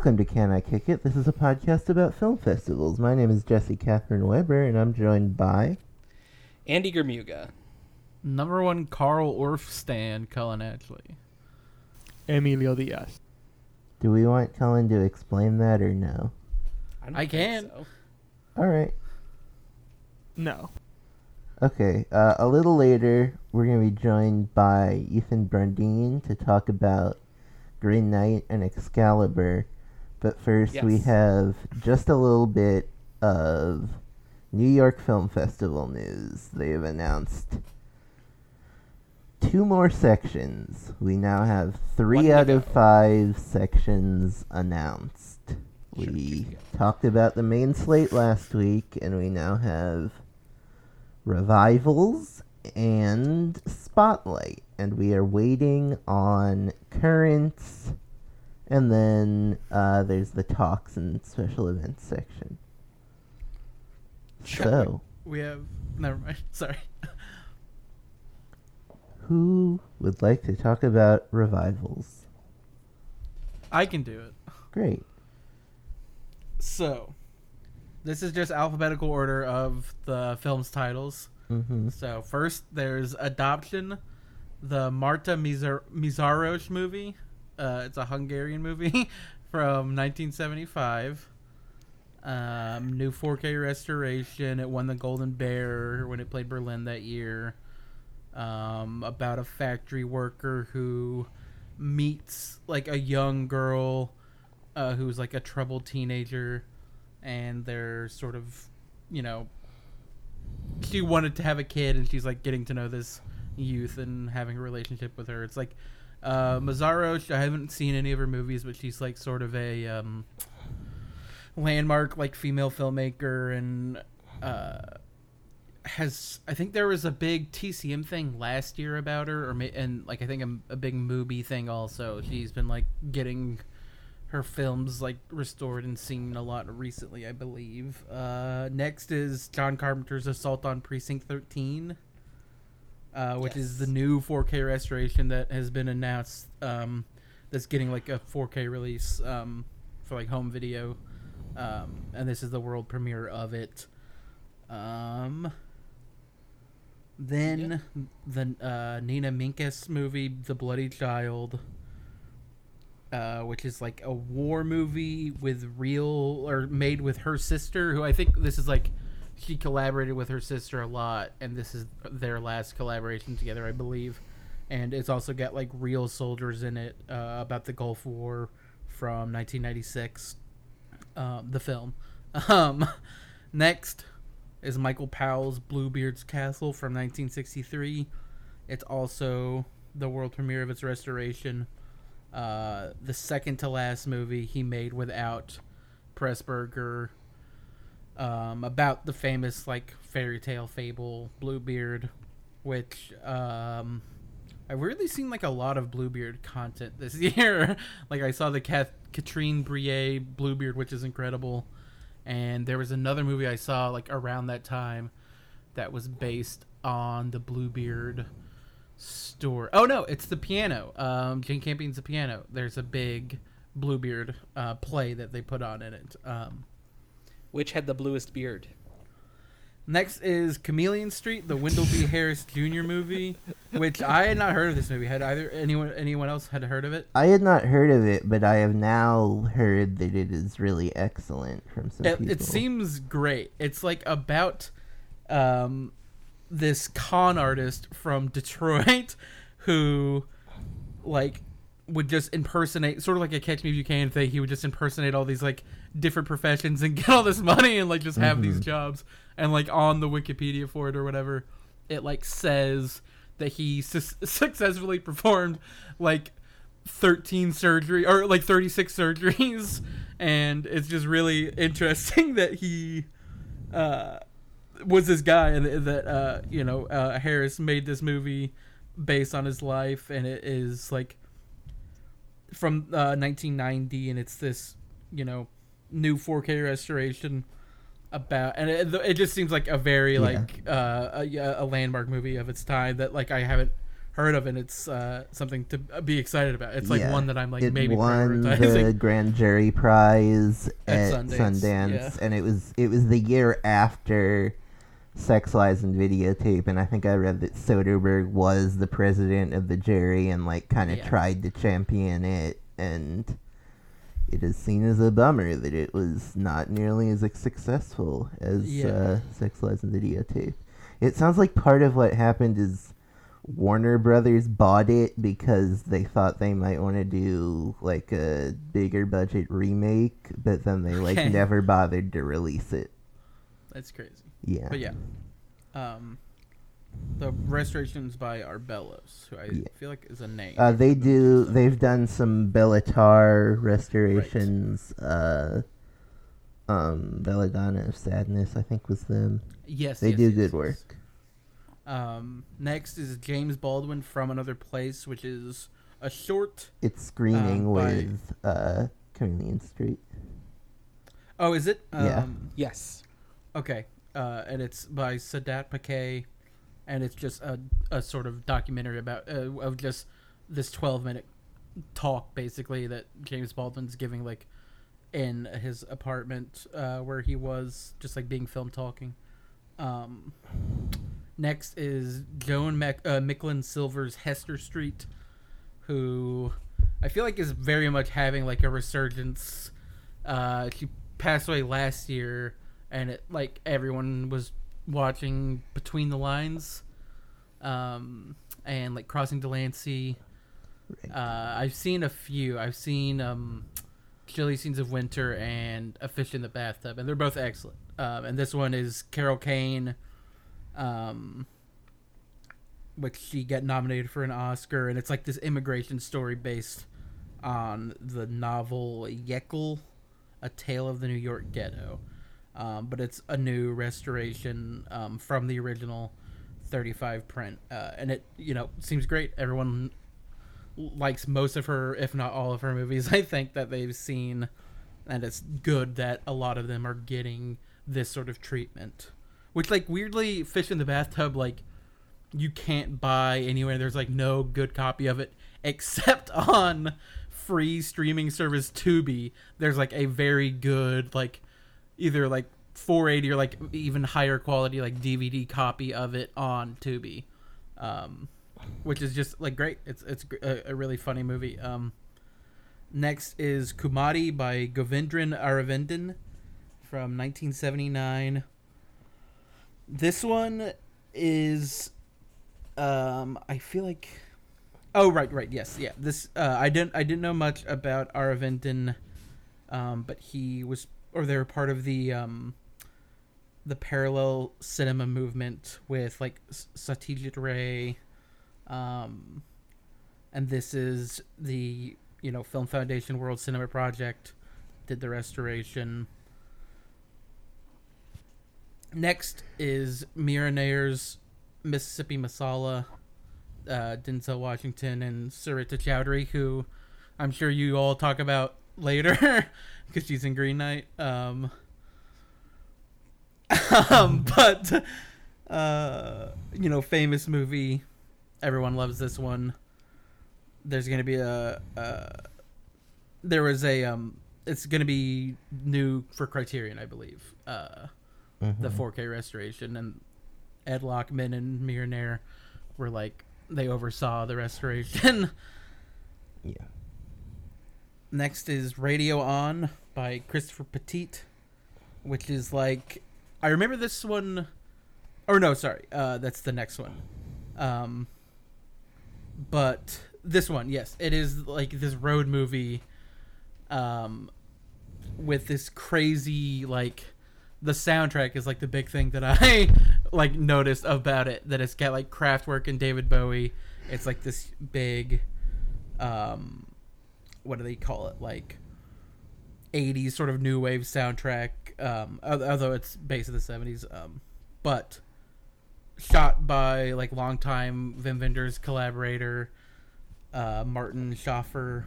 Welcome to Can I Kick It? This is a podcast about film festivals. My name is Jesse Catherine Weber, and I'm joined by. Andy Germuga. Number one Carl Orff stan, Cullen Ashley. Emilio Diaz. Do we want Cullen to explain that or no? don't I can. so. All right. No. Okay. Uh, a little later, we're going to be joined by Ethan Brundine to talk about Green Knight and Excalibur. But first, we have just a little bit of New York Film Festival news. They have announced two more sections. We now have three One out of five sections announced. We talked about the main slate last week, and we now have revivals and spotlight, and we are waiting on currents, and then uh, there's the talks and special events section. So, We have. Never mind. Sorry. who would like to talk about revivals? I can do it. Great. So, this is just alphabetical order of the film's titles. Mm-hmm. So, first there's Adoption, the Marta Mizar- Mizaros movie. Uh, it's a Hungarian movie from 1975. Um, new 4K restoration. It won the Golden Bear when it played Berlin that year. Um, about a factory worker who meets like a young girl uh, who's like a troubled teenager, and they're sort of, you know, she wanted to have a kid, and she's like getting to know this youth and having a relationship with her. It's like uh, Mazzaro. I haven't seen any of her movies, but she's like sort of a um, landmark like female filmmaker and uh, has I think there was a big TCM thing last year about her, or and like I think a, a big movie thing also. She's been like getting her films like restored and seen a lot recently, I believe. Uh, next is John Carpenter's Assault on Precinct 13, uh, which is the new 4K restoration that has been announced. Um, that's getting like a 4K release um, for like home video, um, and this is the world premiere of it. Um, then the uh, Nina Menkes movie, The Bloody Child, uh, which is like a war movie with real or made with her sister, who I think this is like she collaborated with her sister a lot, and this is their last collaboration together, I believe. And it's also got like real soldiers in it uh, about the Gulf War from 1996, um, the film. Um, next is Michael Powell's Bluebeard's Castle from 1963. It's also the world premiere of its restoration. Uh, the second to last movie he made without Pressburger. Um, about the famous like fairy tale fable Bluebeard, which um, I've really seen like a lot of Bluebeard content this year. like I saw the Kath- Katrine Brie Bluebeard, which is incredible, and there was another movie I saw like around that time that was based on the Bluebeard store. Oh no, it's the piano. Um, Jane Campion's the piano. There's a big Bluebeard uh, play that they put on in it. Um, Which had the bluest beard? Next is Chameleon Street, the Wendell B. Harris Jr. movie, which I had not heard of this movie. Had either anyone anyone else had heard of it? I had not heard of it, but I have now heard that it is really excellent from some It, people. it seems great. It's like about um, this con artist from Detroit who like would just impersonate sort of like a catch me if you can thing. He would just impersonate all these like different professions and get all this money and like just have these jobs. And like on the Wikipedia for it or whatever, it like says that he su- successfully performed like 13 surgery or like 36 surgeries. And it's just really interesting that he uh was this guy and that uh, you know uh, Harris made this movie based on his life, and it is like from uh, 1990, and it's this you know new 4K restoration about, and it, it just seems like a very Yeah. like uh, a, a landmark movie of its time that like I haven't heard of, and it's uh, something to be excited about. It's like Yeah. one that I'm like it maybe won the grand jury prize At at, Sundance, Sundance, yeah. and it was it was the year after Sex Lies and Videotape, and I think I read that Soderbergh was the president of the jury and like kind of tried to champion it, and it is seen as a bummer that it was not nearly as successful as Yeah. uh, Sex Lies and Videotape. It sounds like part of what happened is Warner Brothers bought it because they thought they might want to do like a bigger budget remake, but then they like never bothered to release it. That's crazy. Yeah. But yeah, um, the restorations by Arbelos, who I Yeah. feel like is a name. Uh, they do. They've done some Béla Tarr restorations. Uh, um, Belladonna of Sadness, I think, was them. Yes, They yes, do yes, good yes. work. Um, next is James Baldwin from Another Place, which is a short. It's screening Um, by- with uh, Chameleon Street. Oh, is it? Yeah. Um, Yes. Okay, uh, and it's by Sedat Pakay, and it's just a, a sort of documentary about uh, of just this twelve minute talk basically that James Baldwin's giving like in his apartment uh, where he was just like being film talking. Um, next is Joan Mac- uh, Micklin Silver's Hester Street, who I feel like is very much having like a resurgence. Uh, she passed away last year, and it like everyone was watching Between the Lines, um, and like Crossing Delancey. Right. Uh, I've seen a few. I've seen um, Chilly Scenes of Winter and A Fish in the Bathtub, and they're both excellent. Um, and this one is Carol Kane, um, which she got nominated for an Oscar, and it's like this immigration story based on the novel Yekl, A Tale of the New York Ghetto. Um, but it's a new restoration um, from the original 35 print, uh, and it you know seems great. Everyone likes most of her, if not all of her movies. I think that they've seen, and it's good that a lot of them are getting this sort of treatment. Which, like, weirdly, Fish in the Bathtub, like, you can't buy anywhere. There's like no good copy of it except on free streaming service Tubi. There's like a very good, like, either like 480 or like even higher quality, like DVD copy of it on Tubi. Um, which is just like great. It's it's a, a really funny movie. Um, next is Kummatty by Govindan Aravindan from 1979. This one is, um, I feel like, oh right, right, yes, yeah. This uh, I didn't I didn't know much about Aravindan, um, but he was or they were part of the um, the parallel cinema movement with like Satyajit Ray um, and this is the you know Film Foundation World Cinema Project did the restoration. Next is Mira Nair's Mississippi Masala, uh, Denzel Washington and Sarita Choudhury, who I'm sure you all talk about later because she's in Green Knight. Um, um, but uh, you know, famous movie everyone loves this one. There's gonna be a, uh, there was a um, it's gonna be new for Criterion, I believe. Uh, the Mhm. 4K restoration, and Ed Lachman and Mira Nair were like they oversaw the restoration. Yeah. Next is Radio On by Christopher Petit, which is like I remember this one or no, sorry, uh that's the next one. Um but this one, yes, it is like this road movie um with this crazy like the soundtrack is like the big thing that I like noticed about it that it's got like Kraftwerk and David Bowie. It's like this big um what do they call it like 80s sort of new wave soundtrack um although it's based in the 70s um but shot by like longtime Wim Wenders collaborator uh, Martin Schäfer.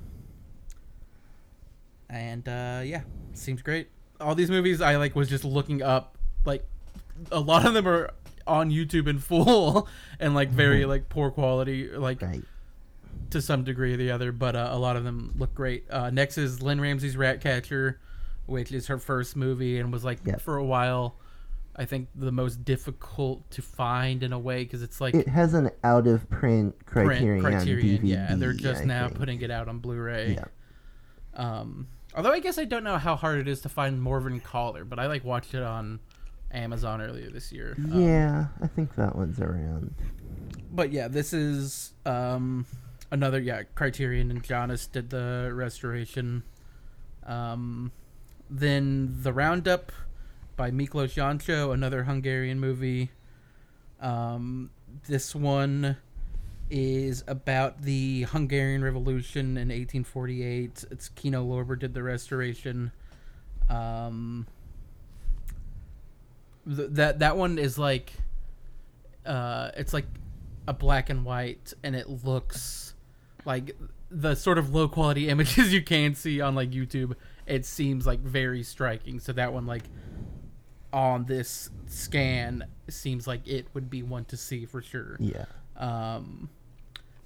And uh, yeah, seems great. All these movies I like was just looking up like a lot of them are on YouTube in full and like very like poor quality like Right. To some degree or the other, but uh, a lot of them look great. Uh, next is Lynne Ramsay's Ratcatcher, which is her first movie and was like Yep. for a while, I think the most difficult to find in a way because it's like It has an out of print print criterion, Criterion, DVD. yeah, and they're just I now think. putting it out on Blu-ray. Yeah. Um, although I guess I don't know how hard it is to find Morvern Callar, but I like watched it on Amazon earlier this year. Um, Yeah, I think that one's around. but yeah, this is um, another yeah Criterion and Janus did the restoration. Um, then the Roundup by Miklós Jancsó, another Hungarian movie. Um, this one is about the Hungarian Revolution in 1848. It's Kino Lorber did the restoration. Um, th- that that one is like uh, it's like a black and white, and it looks like the sort of low quality images you can see on like YouTube. It seems like very striking. So that one, like on this scan, seems like it would be one to see for sure. Yeah. Um,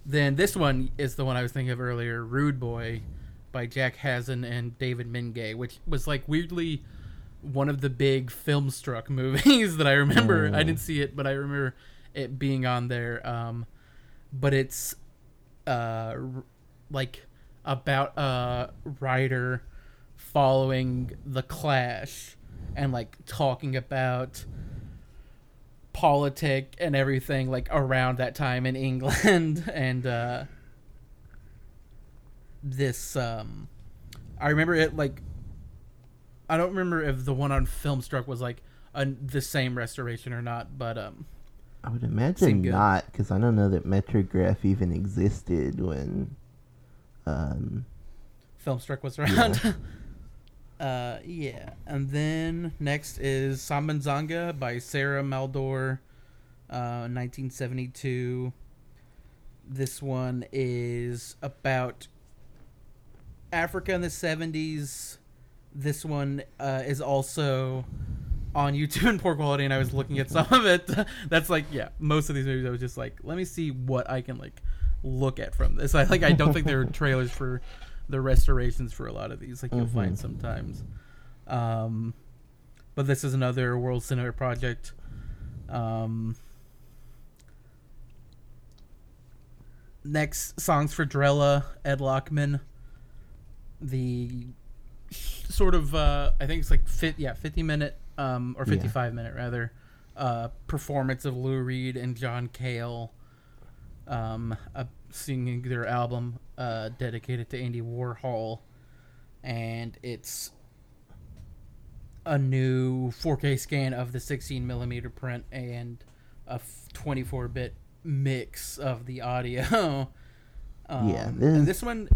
then this one is the one I was thinking of earlier, Rude Boy, by Jack Hazan and David Mingay, which was like weirdly one of the big Filmstruck movies that I remember. I didn't see it, but I remember it being on there. Um, but it's uh, like about a writer following the Clash and like talking about politic and everything like around that time in England and uh this um I remember it like I don't remember if the one on Filmstruck was like a, the same restoration or not, but um I would imagine good. not, because I don't know that Metrograph even existed when. Um, Filmstruck was around. uh, yeah. And then next is Sambizanga by Sarah Maldoror, uh, 1972. This one is about Africa in the 70s. This one uh, is also on YouTube in poor quality, and I was looking at some of it. That's like, yeah, most of these movies I was just like, let me see what I can like look at from this. I like, I don't think there are trailers for the restorations for a lot of these, like you'll find sometimes. Um, but this is another World Cinema project. Um, next, songs for Drella, Ed Lachman. The sort of uh, I think it's like fit yeah fifty minute um, or Yeah. fifty five minute rather uh, performance of Lou Reed and John Cale um, uh, singing their album uh, dedicated to Andy Warhol, and it's a new 4K scan of the 16 millimeter print and a 24 bit mix of the audio. Um, Yeah, and this- this one,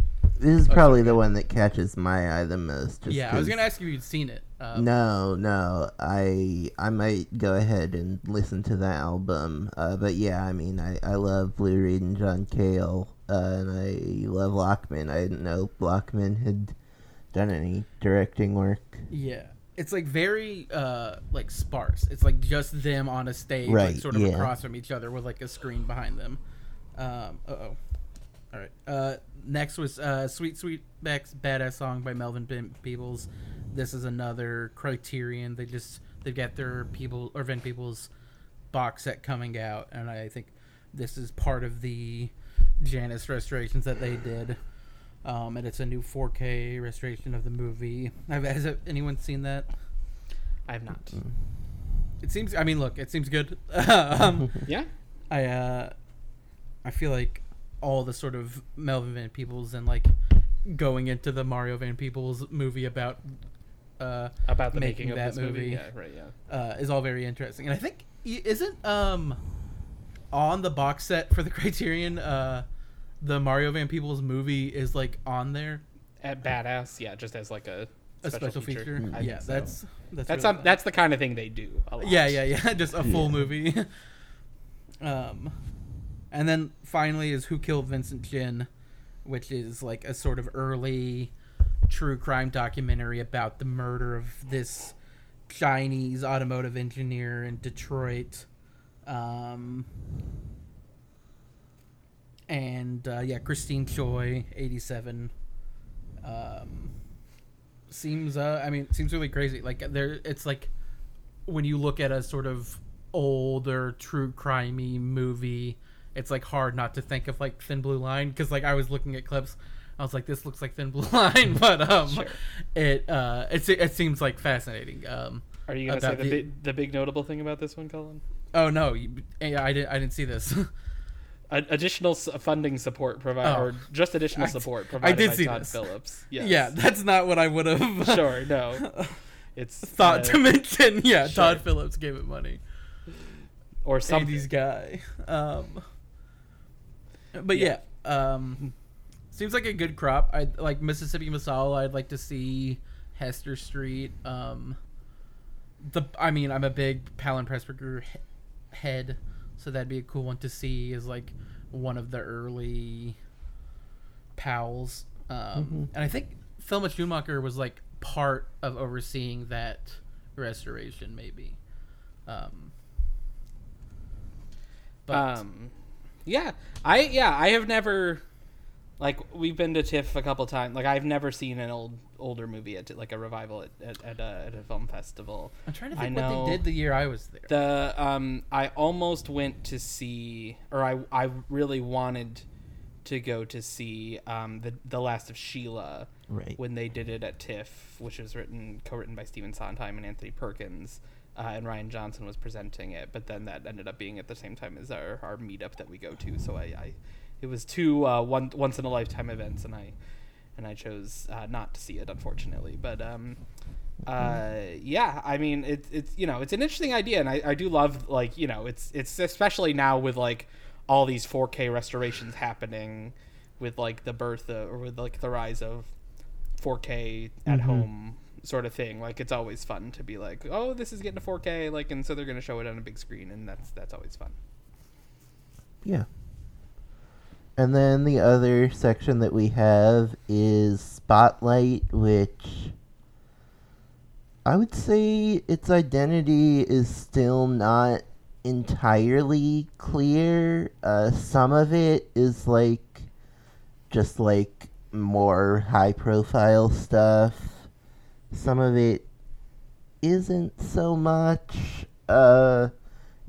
this is Oh, probably sorry. the one that catches my eye the most. Yeah, I was gonna ask you if you'd seen it. Um, No, no. I I might go ahead and listen to that album. Uh, but yeah, I mean, I, I love Lou Reed and John Cale, uh, and I love Lachman. I didn't know Lachman had done any directing work. Yeah. It's like very uh like sparse. It's like just them on a stage, like Right, sort of yeah. across from each other with like a screen behind them. Um uh oh. Alright. Uh next was uh Sweet Sweet Beck's Badass Song by Melvin Peebles. This is another criterion. They just they've got their people or Vin People's box set coming out and I think this is part of the Janus restorations that they did. Um, and it's a new 4K restoration of the movie. Have, has anyone seen that? I have not. It seems. I mean, look, it seems good. um, Yeah. I uh, I feel like all the sort of Melvin Van Peebles and like going into the Mario Van Peebles movie about uh, About the Making making, of that this movie. movie. Yeah, right, yeah. uh, is all very interesting. And I think isn't um on the box set for the Criterion uh the Mario Van Peebles movie is like on there. At Badass, yeah, just as like a a special, feature. I Yeah, so. that's that's that's really um, that's the kind of thing they do. A lot. Yeah, yeah, yeah. Just a full Yeah. movie. um, and then finally is Who Killed Vincent Chin, which is like a sort of early true crime documentary about the murder of this Chinese automotive engineer in Detroit. Um, and uh, yeah, Christine Choy, eighty-seven. Um, seems uh, I mean, seems really crazy. Like there, it's like when you look at a sort of older true crimey movie, it's like hard not to think of like Thin Blue Line because like I was looking at clips, I was like, this looks like Thin Blue Line, but um, Sure. it uh, it it seems like fascinating. Um, Are you gonna say the, the- big, the big notable thing about this one, Colin? oh no, you, yeah, I didn't I didn't see this. Additional funding support provided, Oh. or just additional I- support I provided did by see Todd this. Phillips. Yes. Yeah, that's not what I would have sure. No, it's thought uh, to mention. Yeah, sure. Todd Phillips gave it money. or something. 80s guy. Um, but yeah, Yeah. um, seems like a good crop. I like Mississippi Masala. I'd like to see Hester Street. Um, the I mean, I'm a big Powell Pressburger he- head, so that'd be a cool one to see. Is like one of the early pals. Um, and I think Thelma Schoonmaker was like part of overseeing that restoration, maybe. Um, but um, yeah, I yeah I have never like we've been to TIFF a couple times. Like I've never seen an old older movie at like a revival at at, at, a, at a film festival. I'm trying to I think what they did the year I was there. The um, I almost went to see, or I I really wanted to go to see um the the Last of Sheila Right. when they did it at TIFF, which was written co-written by Stephen Sondheim and Anthony Perkins, uh, and Rian Johnson was presenting it. But then that ended up being at the same time as our, our meetup that we go to. So I, I it was two uh, one once in a lifetime events, and I and I chose uh, not to see it unfortunately. But um, uh, yeah, I mean it's it's you know it's an interesting idea, and I, I do love like you know it's it's especially now with like all these 4K restorations happening with like the birth of, or with like the rise of 4K at Mhm. home sort of thing. Like it's always fun to be like, oh, this is getting a 4K, like, and so they're gonna show it on a big screen, and that's that's always fun. Yeah. And then the other section that we have is Spotlight, which I would say its identity is still not entirely clear. Uh, some of it is like just like more high profile stuff. Some of it isn't so much. Uh,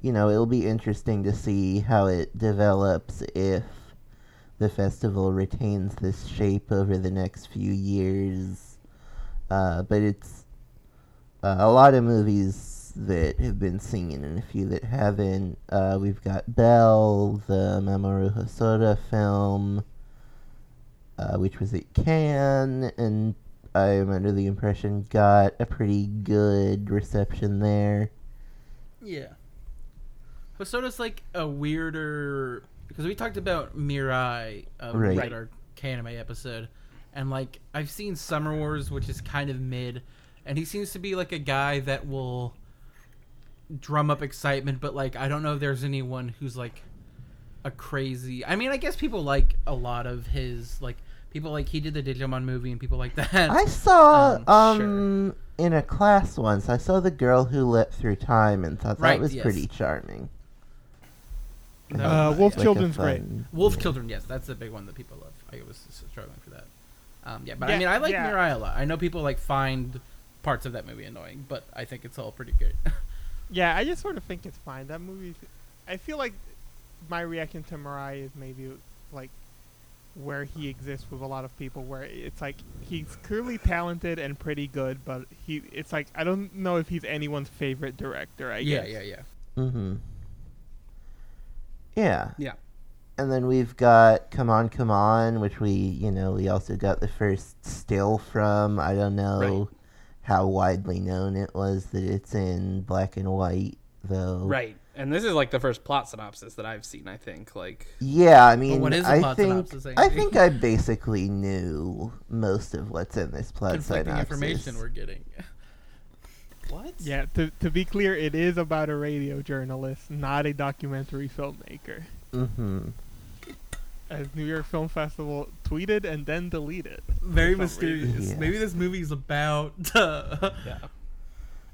you know, it'll be interesting to see how it develops if the festival retains this shape over the next few years. Uh, but it's uh, a lot of movies that have been seen and a few that haven't. Uh, we've got Belle, the Mamoru Hosoda film, uh, which was at Cannes, and I'm under the impression got a pretty good reception there. Yeah. Hosoda's like a weirder because we talked about Mirai uh, Right. at our anime episode, and like I've seen Summer Wars, which is kind of mid, and he seems to be like a guy that will drum up excitement, but like I don't know if there's anyone who's like a crazy. I mean, I guess people like a lot of his like people like he did the Digimon movie and people like that. I saw Um, um, in a class once. I saw the girl who leapt through time and thought Right, that was yes. pretty charming. That Uh, Wolf yeah. Like a Children's great. fun- Wolf Children, yes, that's the big one that people love. I was struggling for that. Um, yeah, but I mean, I like yeah. Mirai a lot. I know people like find parts of that movie annoying, but I think it's all pretty good. Yeah, I just sort of think it's fine. That movie, I feel like my reaction to Mirai is maybe like where he exists with a lot of people, where it's like he's clearly talented and pretty good, but he, it's like I don't know if he's anyone's favorite director. I yeah, guess. yeah, yeah. Mm-hmm. Yeah. Yeah. And then we've got Come On, Come On, which we, you know, we also got the first still from. I don't know Right. how widely known it was that it's in black and white, though. Right. And this is like the first plot synopsis that I've seen. I think like Yeah, I mean, what is the I plot think synopsis, I think I basically knew most of what's in this plot synopsis. Conflicting synopsis. information we're getting. what? Yeah, to to be clear, it is about a radio journalist, not a documentary filmmaker. Mm-hmm. As New York Film Festival tweeted and then deleted. Very For some reason. mysterious. Yeah. Maybe this movie's about. Uh, Yeah.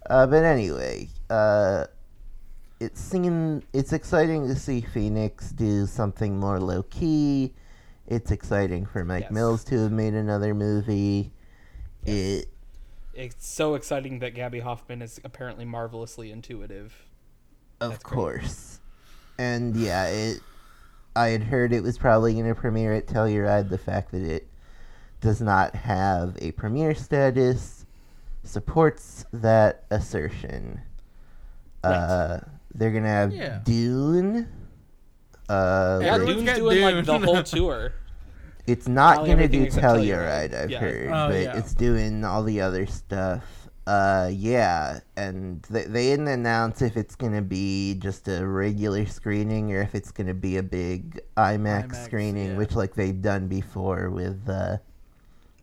Uh, but anyway, uh, it seemed it's exciting to see Phoenix do something more low key. It's exciting for Mike Yes. Mills to have made another movie. It It's so exciting that Gaby Hoffmann is apparently marvelously intuitive. Of That's great. course. And yeah, it. I had heard it was probably going to premiere at Telluride. The fact that it does not have a premiere status supports that assertion. Uh, they're going to have Yeah. Dune. Uh, Yeah, which- Everyone's Dune's doing like the whole tour. it's not Probably going to everything do except Telluride, Telluride. I've Yeah. heard, Oh, but yeah. it's doing all the other stuff. Uh, yeah, and they, they didn't announce if it's going to be just a regular screening or if it's going to be a big IMAX, IMAX, screening, yeah. which like they've done before with uh,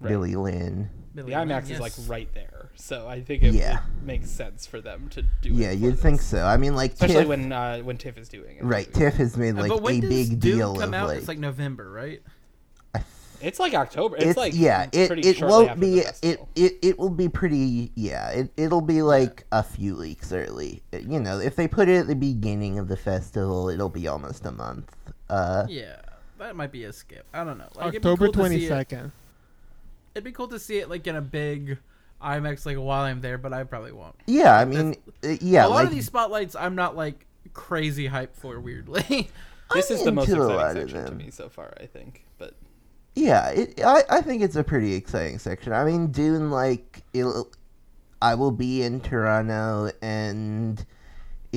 Right. Billy Lynn. The IMAX is like right there, so I think it, Yeah. it makes sense for them to do. Yeah, it for you'd think so. I mean, like especially Tiff, when uh, when Tiff is doing it. right? Tiff has made like Uh, but when a does big Dune deal come of out? like, It's like November, right? It's like October. It's, it's, like yeah it, pretty it shortly won't be it, it it will be pretty yeah it, it'll be like a few weeks early Uh, you know if they put it at the beginning of the festival it'll be almost a month uh Yeah, that might be a skip. I don't know. Like, October cool to twenty see second. It'd be cool to see it like in a big IMAX like while I'm there, but I probably won't. yeah i mean uh, yeah a lot like of these spotlights, I'm not like crazy hyped for. Weirdly, this I'm is the most exciting section to me so far. I think, but yeah it, I, I think it's a pretty exciting section i mean dune like it'll i will be in toronto and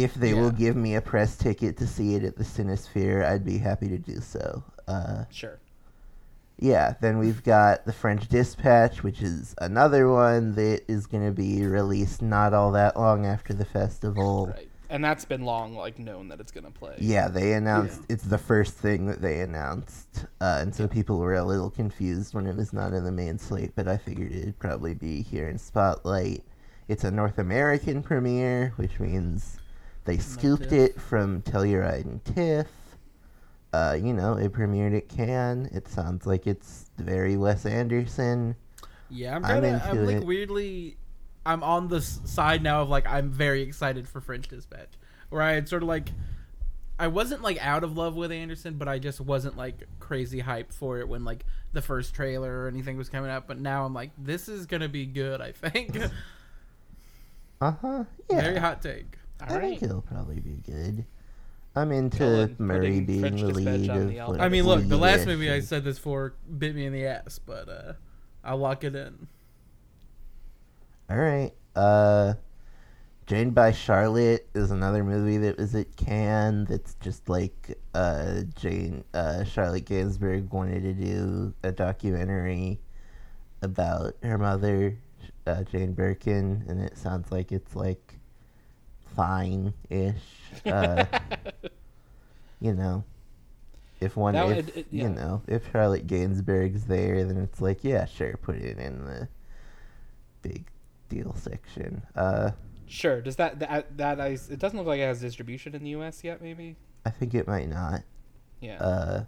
if they will give me a press ticket to see it at the Cinesphere, I'd be happy to do so. Uh, sure. Yeah, then we've got The French Dispatch, which is another one that is going to be released not all that long after the festival. Right, and that's been long like known that it's gonna play. Yeah, they announced it's the first thing that they announced, uh, and so people were a little confused when it was not in the main slate. But I figured it'd probably be here in Spotlight. It's a North American premiere, which means they scooped it from Telluride and TIFF. Uh, you know, it premiered at Cannes. It sounds like it's very Wes Anderson. yeah, I'm I'm kind of. I'm, into like it. weirdly, I'm on the side now of like I'm very excited for French Dispatch, where I had sort of like. I wasn't like out of love with Anderson, but I just wasn't like crazy hype for it when like the first trailer or anything was coming out. But now I'm like, this is gonna be good. I think. Uh huh. Yeah. Very hot take. All I right. think it'll probably be good. I'm into Dylan, Murray being French the lead on of the I mean, look, the last movie I said this for bit me in the ass, but uh, I'll lock it in. All right. Uh, Jane by Charlotte is another movie that was at Cannes. That's just like uh, Jane uh, Charlotte Gainsbourg wanted to do a documentary about her mother, uh, Jane Birkin, and it sounds like it's like fine-ish. Uh, you know, if one, That if would- it- yeah. you know, if Charlotte Gainsbourg's there, then it's like, yeah, sure, put it in the big deal section. Uh, Sure. Does that that that I, it doesn't look like it has distribution in the U.S. yet? Maybe. I think it might not. Yeah. Uh,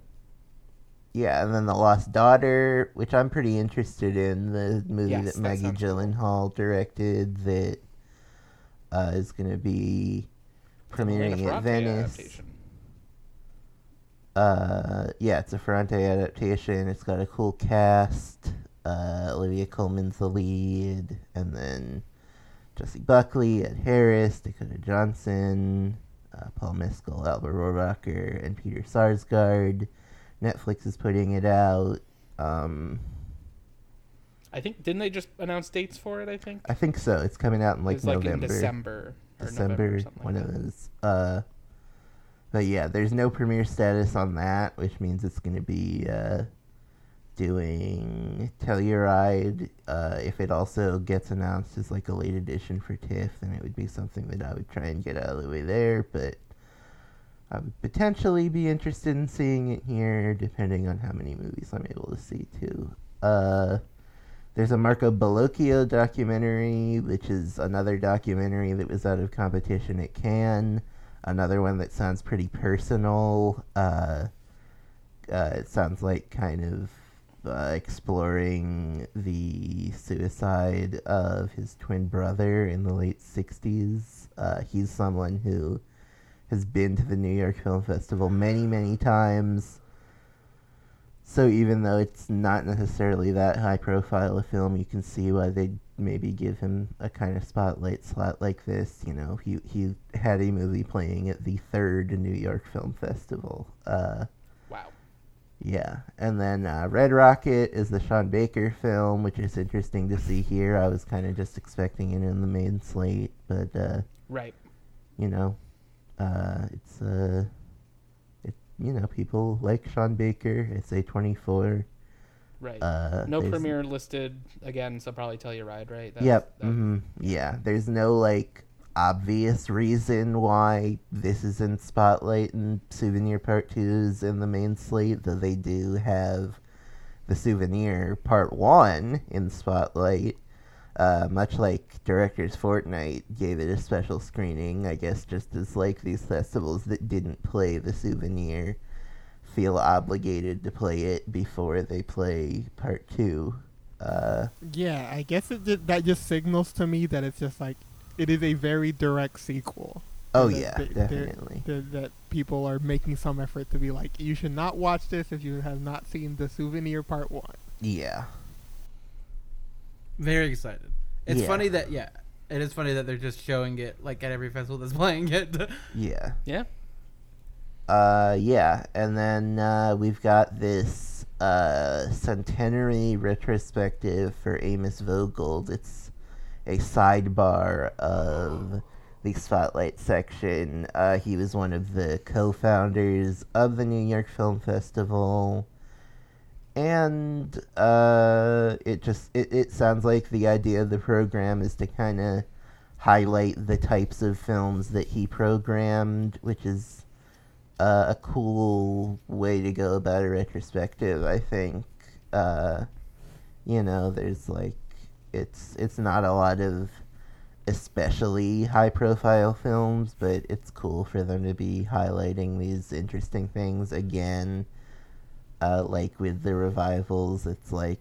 yeah, and then the Lost Daughter, which I'm pretty interested in, the movie Yes, that Maggie sounds cool. Gyllenhaal directed that uh, is going to be premiering at Venice. adaptation. Uh, yeah, it's a Ferrante adaptation. It's got a cool cast. Uh, Olivia Colman's the lead, and then Jessie Buckley, Ed Harris, Dakota Johnson, uh, Paul Mescal, Alba Rohrwacher, and Peter Sarsgaard. Netflix is putting it out. Um, I think didn't they just announce dates for it? I think I think so. It's coming out in like like November. in December December, November, one like of those. Uh, but yeah, there's no premiere status on that, which means it's going to be uh, doing Telluride. Uh, if it also gets announced as like a late edition for TIFF, then it would be something that I would try and get out of the way there. But I would potentially be interested in seeing it here, depending on how many movies I'm able to see too. Uh, there's a Marco Bellocchio documentary, which is another documentary that was out of competition at Cannes. Another one that sounds pretty personal. Uh, uh, it sounds like kind of uh, exploring the suicide of his twin brother in the late 60s. Uh, he's someone who has been to the New York Film Festival many, many times. So even though it's not necessarily that high profile a film, you can see why they'd maybe give him a kind of spotlight slot like this. You know, he he had a movie playing at the third New York Film Festival. Uh, Wow. yeah, and then uh, Red Rocket is the Sean Baker film, which is interesting to see here. I was kind of just expecting it in the main slate, but uh, Right. you know, uh, it's uh, it you know people like Sean Baker. It's a twenty four. Right. Uh, no premiere listed again, so probably Telluride, right? That's- Yep. that- hmm Yeah. There's no like obvious reason why this is in Spotlight and Souvenir Part Two is in the main slate, though they do have the Souvenir Part One in Spotlight. Uh, much like Directors Fortnight gave it a special screening, I guess just as like these festivals that didn't play the Souvenir feel obligated to play it before they play Part Two. Uh, Yeah, I guess it just, that just signals to me that it's just like it is a very direct sequel. oh That yeah, they're- definitely. That, that people are making some effort to be like, you should not watch this if you have not seen the Souvenir Part One. Yeah. Very excited. It's Yeah. funny that yeah, it is funny that they're just showing it like at every festival that's playing it. Yeah. Yeah. Uh, yeah, and then uh, we've got this uh, centenary retrospective for Amos Vogel. It's a sidebar of the Spotlight section. Uh, he was one of the co-founders of the New York Film Festival, and uh, it just it, it sounds like the idea of the program is to kind of highlight the types of films that he programmed, which is uh, a cool way to go about a retrospective. I think, uh, you know, there's like, it's it's not a lot of especially high profile films, but it's cool for them to be highlighting these interesting things again. Uh, like with the revivals, it's like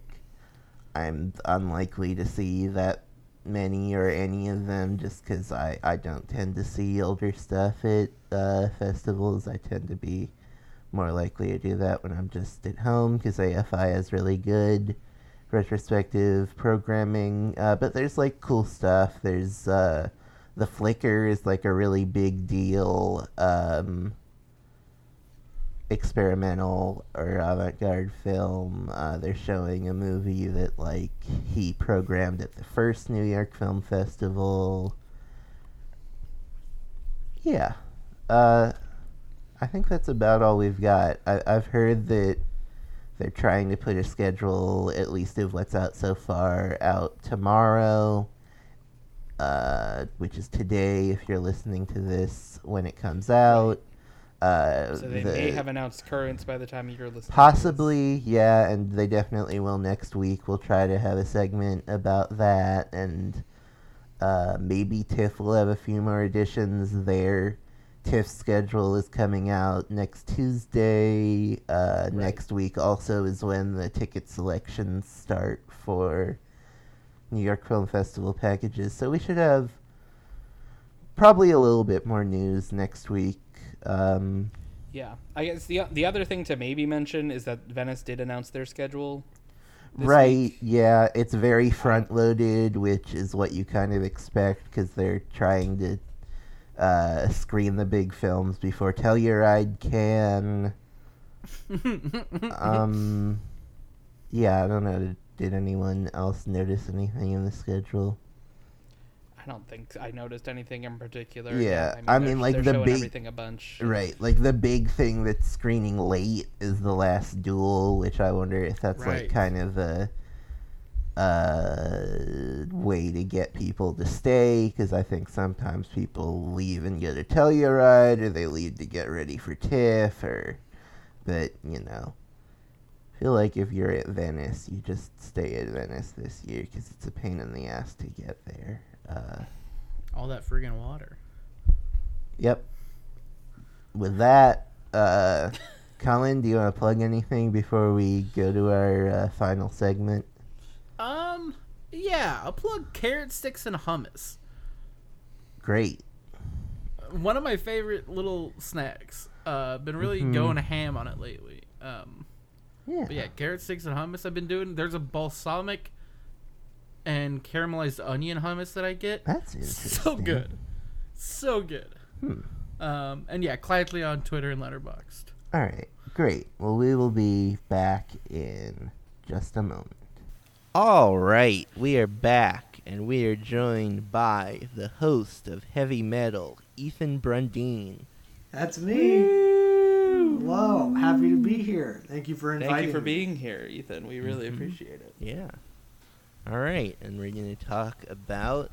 I'm unlikely to see that many or any of them just because I, I don't tend to see older stuff at uh, festivals. I tend to be more likely to do that when I'm just at home because AFI has really good retrospective programming. Uh, but there's like cool stuff. There's uh, the Flicker is like a really big deal. Um, experimental or avant-garde film. Uh, they're showing a movie that like he programmed at the first New York Film Festival. Yeah, uh, I think that's about all we've got. I- I've heard that they're trying to put a schedule, at least of what's out so far, out tomorrow. Uh, which is today if you're listening to this when it comes out. Uh, So they the- may have announced currents by the time you're listening. Possibly, yeah, and they definitely will next week. We'll try to have a segment about that, and uh, maybe TIFF will have a few more editions. there. TIFF's schedule is coming out next Tuesday. Uh, Next week also is when the ticket selections start for New York Film Festival packages. So we should have probably a little bit more news next week. Um, Yeah, I guess the the other thing to maybe mention is that Venice did announce their schedule. right, week. yeah, it's very front loaded, which is what you kind of expect because they're trying to uh, screen the big films before Telluride can. um, yeah, I don't know. Did, did anyone else notice anything in the schedule? I don't think I noticed anything in particular. Yeah, I they're- mean, like, the big- everything a bunch. Right, like the big thing that's screening late is the last duel, which I wonder if that's Right. like kind of a uh, way to get people to stay because I think sometimes people leave and get a Telluride or they leave to get ready for TIFF or, but you know, I feel like if you're at Venice, you just stay at Venice this year because it's a pain in the ass to get there. Uh, All that friggin' water. Yep. With that, uh, Colin, do you want to plug anything before we go to our uh, final segment? Um, yeah, I'll plug carrot sticks and hummus. Great. One of my favorite little snacks. Uh, been really Mhm. going ham on it lately. Um, Yeah. but yeah, carrot sticks and hummus. I've been doing. There's a balsamic and caramelized onion hummus that I get. That's. So good, so good. Hmm. Um, and yeah, quietly on Twitter and Letterboxd. All right. Great. Well, we will be back in just a moment. All right. We are back, and we are joined by the host of Heavy Metal, Ethan Brundine. That's me. Hello, happy to be here. Thank you for inviting Thank you for me. being here, Ethan. We really Mhm. appreciate it. Yeah. All right, and we're going to talk about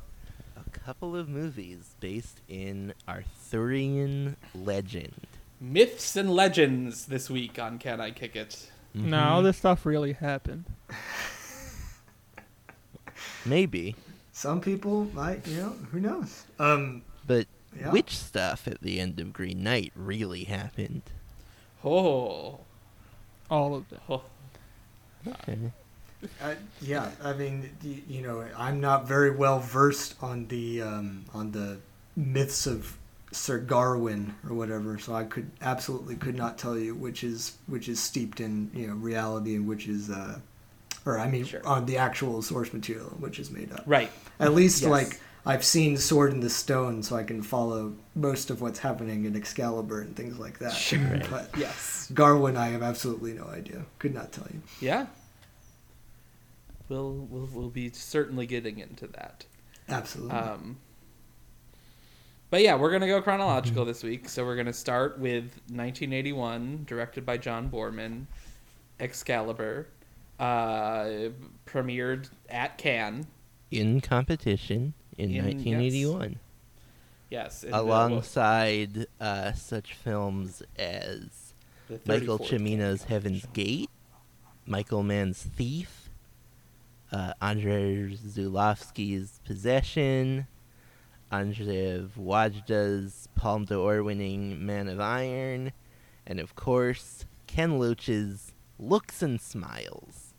a couple of movies based in Arthurian legend. Myths and legends this week on Can I Kick It? No, Mhm. this stuff really happened. maybe, Some people might, you know, who knows? Um, but yeah. which stuff at the end of Green Knight really happened? Oh. All of them. oh. Okay. I, yeah, I mean, you know, I'm not very well versed on the um, on the myths of Sir Gawain or whatever, so I could absolutely could not tell you which is which is steeped in you know reality and which is, uh, or I mean, Sure. on the actual source material which is made up. Right. At least Yes. like I've seen Sword in the Stone, so I can follow most of what's happening in Excalibur and things like that. Sure. But Yes. Gawain, I have absolutely no idea. Could not tell you. Yeah. We'll, we'll, we'll be certainly getting into that. Absolutely. Um, but yeah, we're gonna go chronological this week. So we're gonna start with 1981, directed by John Boorman, Excalibur, uh, premiered at Cannes. In competition in, In- 1981, Yes, in alongside uh, such films as Michael 34th Cimino's Heaven's Gate, Michael Mann's Thief, uh, Andrei Zulawski's Possession, Andrzej Wajda's Palme d'Or winning Man of Iron, and of course, Ken Loach's Looks and Smiles.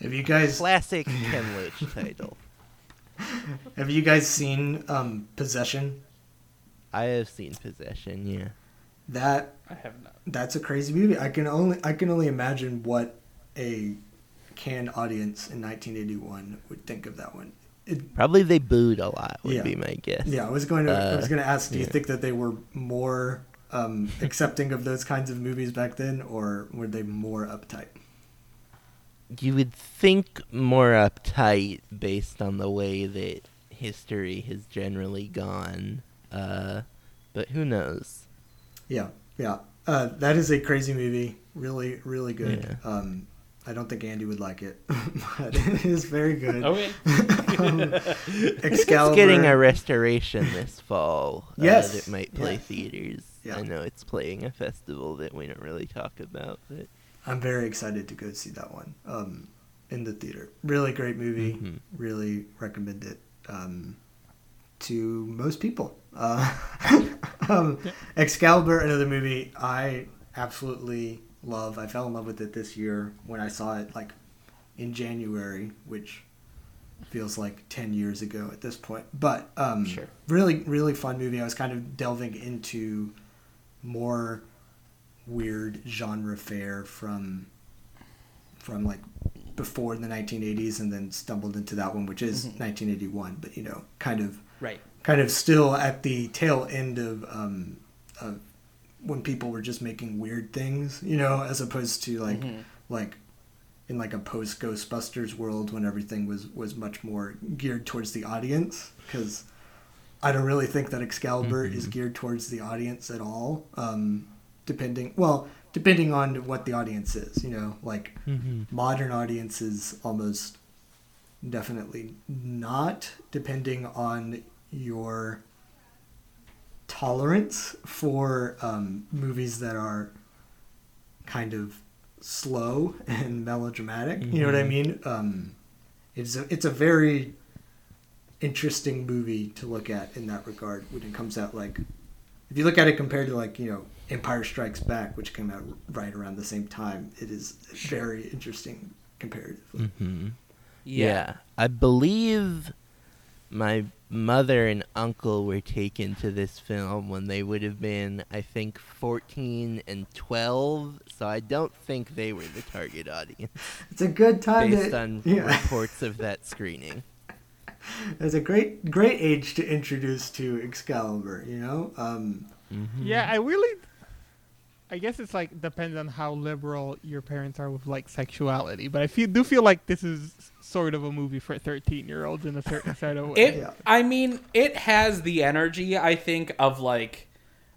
have you guys Classic Ken Loach title. have you guys seen um, Possession? I have seen Possession, yeah. That I have not. that's a crazy movie. I can only I can only imagine what a Cannes audience in 1981 would think of that one. It, Probably they booed a lot, would Yeah. be my guess. yeah, I was going to I was Uh, going to ask. Do you yeah. think that they were more um, accepting of those kinds of movies back then, or were they more uptight? you would think more uptight based on the way that history has generally gone. Uh, but who knows? Yeah, yeah. Uh, that is a crazy movie. Really, really good. Yeah. Um, I don't think Andy would like it, but it is very good. Okay. um, It's getting a restoration this fall. uh, Yes, that it might play yeah. theaters. Yeah. I know it's playing a festival that we don't really talk about, but I'm very excited to go see that one um, in the theater. Really great movie. Mhm. Really recommend it um, to most people. Uh, um, Excalibur, another movie I absolutely love. I fell in love with it this year when I saw it like in January, which feels like 10 years ago at this point. But um, Sure. really, really fun movie. I was kind of delving into more weird genre fare from from like before the 1980s and then stumbled into that one which is 1981 but you know kind of right. kind of still at the tail end of um of when people were just making weird things you know as opposed to like Mhm. like in like a post ghostbusters world when everything was was much more geared towards the audience because i don't really think that excalibur is geared towards the audience at all um depending well depending on what the audience is you know like modern audiences almost definitely not, depending on your tolerance for um, movies that are kind of slow and melodramatic. You know what I mean? Um, it's a, it's a very interesting movie to look at in that regard when it comes out. Like, if you look at it compared to like you know Empire Strikes Back, which came out right around the same time, it is very interesting comparatively. hmm Yeah. I believe my mother and uncle were taken to this film when they would have been, I think, 14 and 12. So I don't think they were the target audience It's a good time based to on yeah. reports of that screening. It's a great great age to introduce to Excalibur. You know, um, Mm-hmm. Yeah, I really. I guess it's like depends on how liberal your parents are with like sexuality, but I feel do feel like this is sort of a movie for thirteen year olds in a certain sort of way. It. Yeah. I mean, it has the energy. I think of like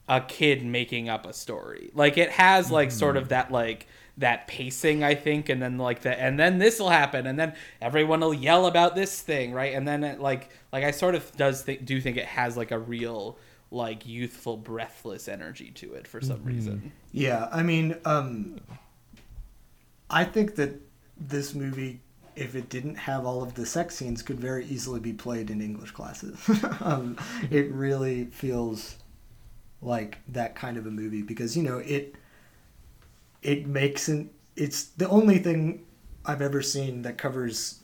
a kid making up a story. Like it has like sort of that like that pacing. I think, and then like the and then this will happen, and then everyone will yell about this thing, right? And then it like like I sort of does think do think it has like a real like youthful breathless energy to it for some reason. yeah. I mean, um, I think that this movie, if it didn't have all of the sex scenes, could very easily be played in English classes. um, it really feels like that kind of a movie because you know it it makes an it's the only thing I've ever seen that covers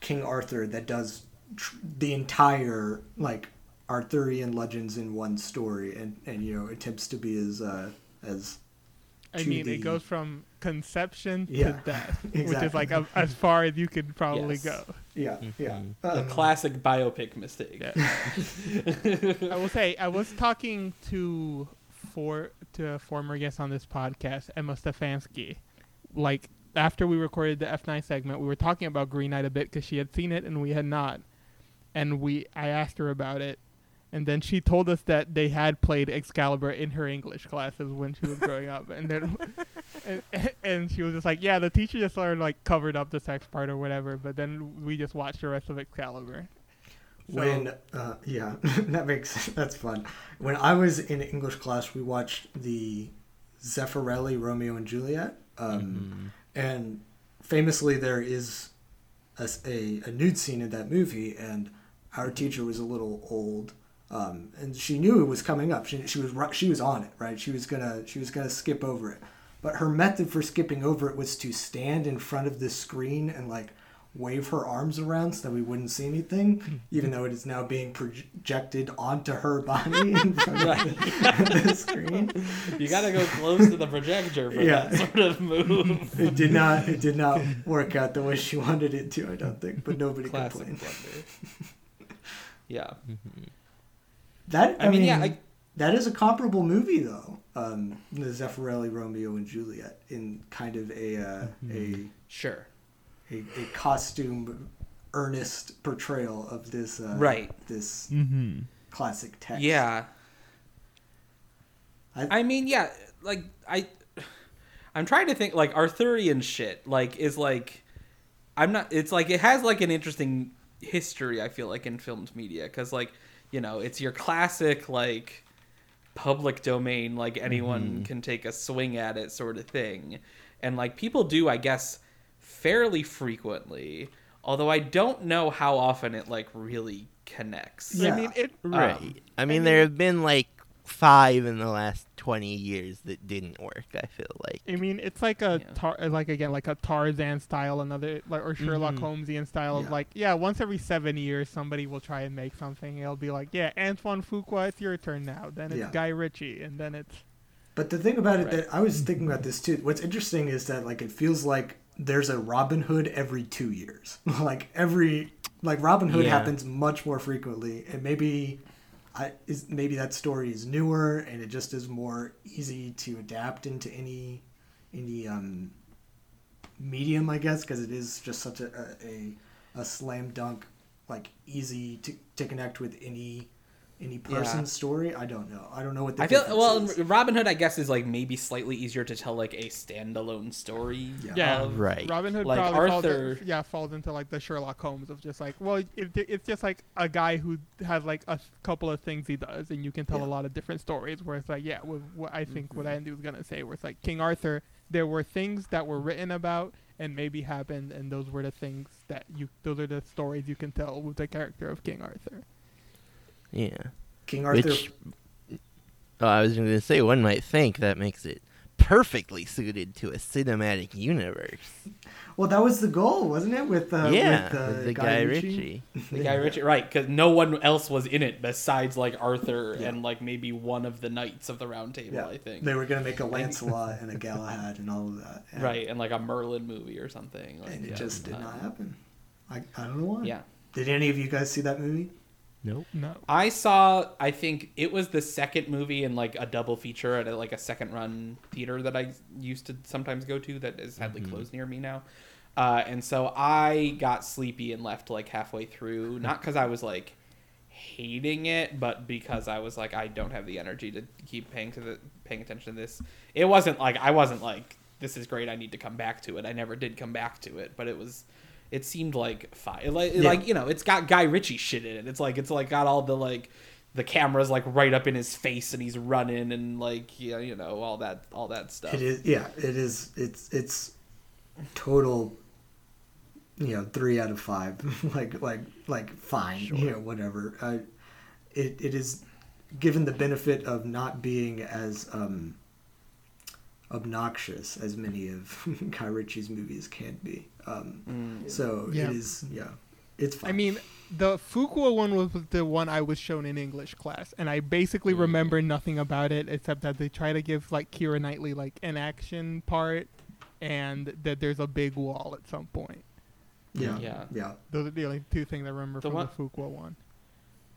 King Arthur that does tr- the entire like Arthurian legends in one story and and you know attempts to be as uh as I mean, the- it goes from conception Yeah, to death, which is like a, as far as you could probably Yes. go. yeah yeah The Um, classic biopic mistake. Yeah. I will say I was talking to for to a former guest on this podcast, Emma Stefanski. Like after we recorded the F9 segment, we were talking about Green Knight a bit because she had seen it and we had not. And we I asked her about it, and then she told us that they had played Excalibur in her English classes when she was growing up, and then and, and she was just like, yeah, the teacher just sort of like covered up the sex part or whatever, but then we just watched the rest of Excalibur. So- when uh, yeah that makes that's fun. When i was in english class we watched the zeffirelli romeo and juliet um, and famously there is a a nude scene in that movie and our teacher was a little old um, and she knew it was coming up she, she was she was on it right she was gonna she was gonna skip over it but her method for skipping over it was to stand in front of the screen and like wave her arms around so that we wouldn't see anything, even though it is now being projected onto her body in front of the screen. You gotta go close to the projector for Yeah. that sort of move. It did not. It did not work out the way she wanted it to. I don't think, but nobody Classic complained. blunder. Yeah. That I, I mean, mean, yeah, I- that is a comparable movie though. Um, the Zeffirelli Romeo and Juliet in kind of a uh, Sure. a, a a costume earnest portrayal of this uh, Right. this Mm-hmm. classic text. Yeah. I- I mean, yeah, like I I'm trying to think like Arthurian shit like is like I'm not it's like it has like an interesting history I feel like in filmed media cuz like, you know, it's your classic like public domain like anyone mm-hmm. can take a swing at it sort of thing. And like people do I guess fairly frequently, although I don't know how often it like really connects. Yeah. I mean, it Right. Um, I mean, there have been like five in the last 20 years that didn't work, I feel like. I mean, it's like a Yeah. tar- like again like a Tarzan style, another like or Sherlock Mhm. Holmesian style of like yeah, once every seven years somebody will try and make something. It'll be like yeah, Antoine Fuqua, it's your turn now. Then it's Yeah. Guy Ritchie, and then it's But the thing about it Right. that I was thinking about this too. What's interesting is that like it feels like there's a Robin Hood every two years. like every like Robin Hood Yeah. happens much more frequently, and maybe I is maybe that story is newer and it just is more easy to adapt into any any um medium, I guess, because it is just such a, a a slam dunk like easy to to connect with any any person's Yeah. story. I don't know. I don't know what the I feel well. is. Robin Hood, I guess, is like maybe slightly easier to tell like a standalone story. Yeah. Yeah, of- Right. Robin Hood Like probably Arthur- falls, yeah falls into like the Sherlock Holmes of just like well it, it's just like a guy who has like a couple of things he does and you can tell Yeah. a lot of different stories where it's like yeah with what I think what Mm-hmm. Andy was gonna say where it's like King Arthur there were things that were written about and maybe happened and those were the things that you those are the stories you can tell with the character of King Arthur. Yeah. King Arthur. Which, oh, I was going to say, one might think that makes it perfectly suited to a cinematic universe. Well, that was the goal, wasn't it? With uh, yeah, with, uh, with the Guy, Guy Ritchie. Ritchie. The Guy Ritchie, right? Because no one else was in it besides like Arthur Yeah. and like maybe one of the knights of the Round Table. Yeah, I think. they were gonna make a Lancelot and a Galahad and all of that. And, right, and like a Merlin movie or something. Like, And it yeah, just did uh, not happen. I, I don't know why. Yeah. Did any of you guys see that movie? Nope. No. I saw. I think it was the second movie in like a double feature at a, like a second run theater that I used to sometimes go to that is sadly closed near me now. Uh, and so I got sleepy and left like halfway through, not because I was like hating it, but because I was like I don't have the energy to keep paying to the paying attention to this. It wasn't like I wasn't like this is great. I need to come back to it. I never did come back to it, but it was. It seemed like fine. Like, Yeah. like you know, it's got Guy Ritchie shit in it. It's like it's like got all the like the camera's like right up in his face and he's running and like yeah, you know all that all that stuff. It is. Yeah, it is. It's it's total. You know, three out of five. like like like fine. You know, whatever. Uh, it it is given the benefit of not being as um, obnoxious as many of Guy Ritchie's movies can be. Um, So Yeah. it is. Yeah, it's fine. I mean, the Fuqua one was the one I was shown in English class, and I basically Mm. remember nothing about it except that they try to give like Keira Knightley like an action part, and that there's a big wall at some point. yeah, Yeah. yeah. Those are the only two things I remember The from one- the Fuqua one.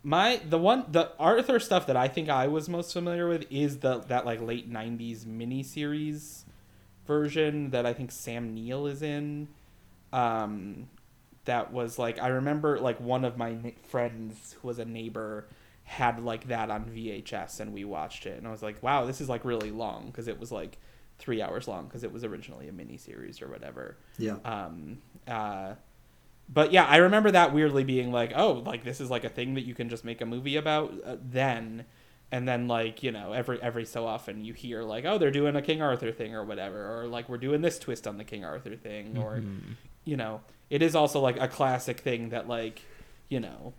My the one the Arthur stuff that I think I was most familiar with is the that like late '90s miniseries version that I think Sam Neill is in. Um, that was like I remember like one of my friends who was a neighbor had like that on VHS and we watched it and I was like, wow, this is like really long because it was like three hours long because it was originally a miniseries or whatever. Yeah. Um, uh, but yeah, I remember that weirdly being like, oh, like this is like a thing that you can just make a movie about uh, then. And then like, you know, every every so often you hear like, oh, they're doing a King Arthur thing or whatever or like we're doing this twist on the King Arthur thing or you know, it is also like a classic thing that like, you know,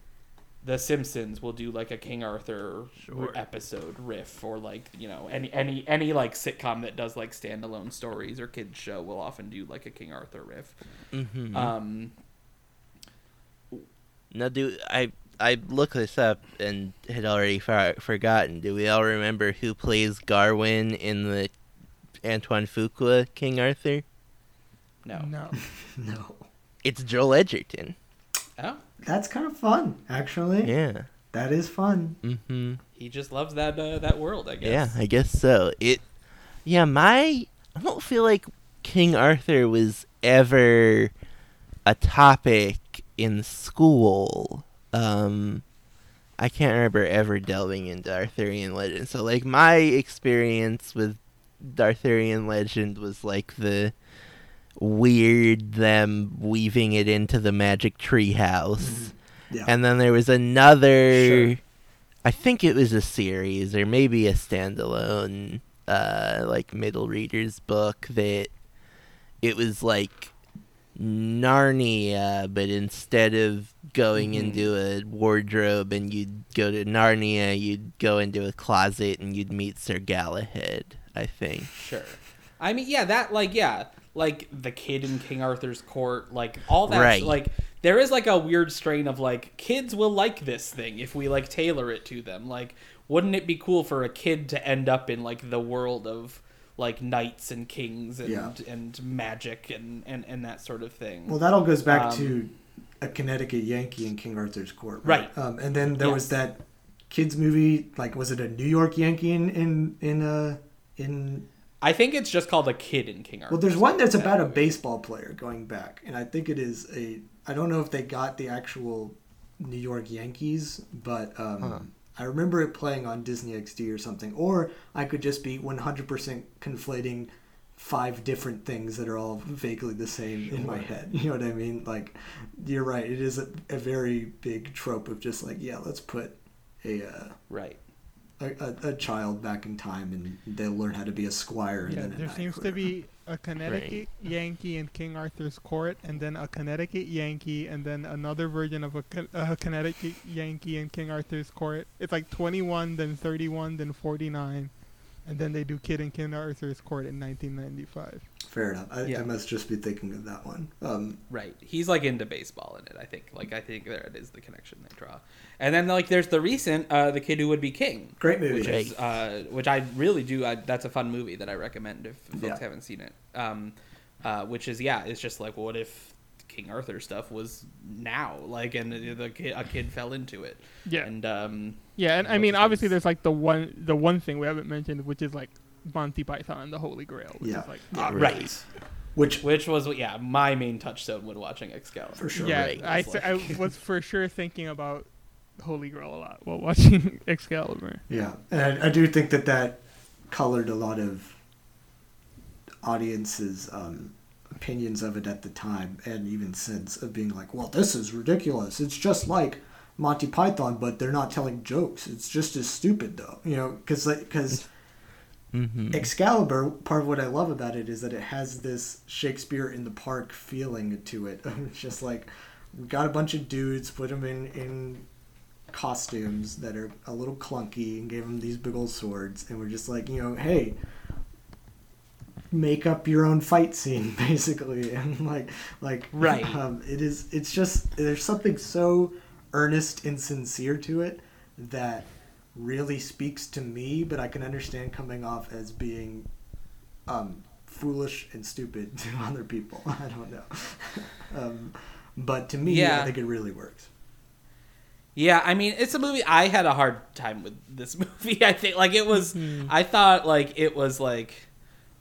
the Simpsons will do like a King Arthur r- episode riff, or like you know any any any like sitcom that does like standalone stories or kids show will often do like a King Arthur riff. Mm-hmm. Um, Now, do I I looked this up and had already for, forgotten. Do we all remember who plays Gawain in the Antoine Fuqua King Arthur? No. No. No. It's Joel Edgerton. Oh, That's kind of fun, actually. Yeah. That is fun. Mm-hmm. he just loves that uh, that world, I guess. Yeah, I guess so. It. Yeah, my. I don't feel like King Arthur was ever a topic in school. Um, I can't remember ever delving into Arthurian legend. So, like, my experience with Arthurian legend was like the weird them weaving it into the magic tree house. Yeah. And then there was another Sure. I think it was a series or maybe a standalone uh like middle readers book that it was like Narnia but instead of going Mhm. into a wardrobe and you'd go to Narnia you'd go into a closet and you'd meet Sir Galahad I think Sure. I mean, yeah, that like yeah, like the kid in King Arthur's court, like all that. Right. Like there is like a weird strain of like kids will like this thing if we like tailor it to them. Like, wouldn't it be cool for a kid to end up in like the world of like knights and kings and Yeah. and magic and, and and that sort of thing? Well, that all goes back Um, to a Connecticut Yankee in King Arthur's court, Right. Um, and then there was that kids movie, like was it a New York Yankee in in in uh in? I think it's just called a kid in King Arthur. Well, there's one that's about a baseball player going back, and I think it is a. I don't know if they got the actual New York Yankees, but um, I remember it playing on Disney XD or something, or I could just be 100% conflating five different things that are all vaguely the same in my head. You know what I mean? Like, you're right. It is a, a very big trope of just like, yeah, let's put a, uh, Right. A, a a child back in time and they'll learn how to be a squire. And Yeah, then a there knight, seems to be a Connecticut Yankee in King Arthur's court, and then a Connecticut Yankee, and then another version of a, a Connecticut Yankee in King Arthur's court. It's like 21, then 31, then 49, and then they do Kid in King Arthur's court in 1995. Fair enough. I, Yeah. I must just be thinking of that one. Um, Right. He's like into baseball in it, I think. Like I think there it is the connection they draw. And then like there's the recent uh the kid who would be king. great movie. Which is uh which I really do I, that's a fun movie that I recommend if folks Yeah. haven't seen it. Um uh which is yeah, it's just like what if King Arthur stuff was now like and the, the kid, a kid fell into it. Yeah, And um yeah, and I mean, obviously, there's like the one, the one thing we haven't mentioned, which is like Monty Python and the Holy Grail, which Yeah. is like Yeah, right. Which, Which was yeah, my main touchstone when watching Excalibur. For sure. yeah, Right. I, It's s- I like- was for sure thinking about Holy Grail a lot while watching Excalibur. yeah. And I, I do think that that colored a lot of audiences' um, opinions of it at the time and even since of being like, well, this is ridiculous. It's just like Monty Python, but they're not telling jokes. It's just as stupid, though. You know, because because Mm-hmm. Excalibur, part of what I love about it is that it has this Shakespeare in the Park feeling to it. It's just like we got a bunch of dudes, put them in in costumes that are a little clunky, and gave them these big old swords, and we're just like, you know, hey, make up your own fight scene, basically, and like, like, Right. Um, it is. It's just there's something so earnest and sincere to it that really speaks to me, but I can understand coming off as being um, foolish and stupid to other people. I don't know. um, but to me, Yeah. I think it really works. Yeah, I mean, it's a movie. I had a hard time with this movie. I think, like, it was. Mhm. I thought, like, it was like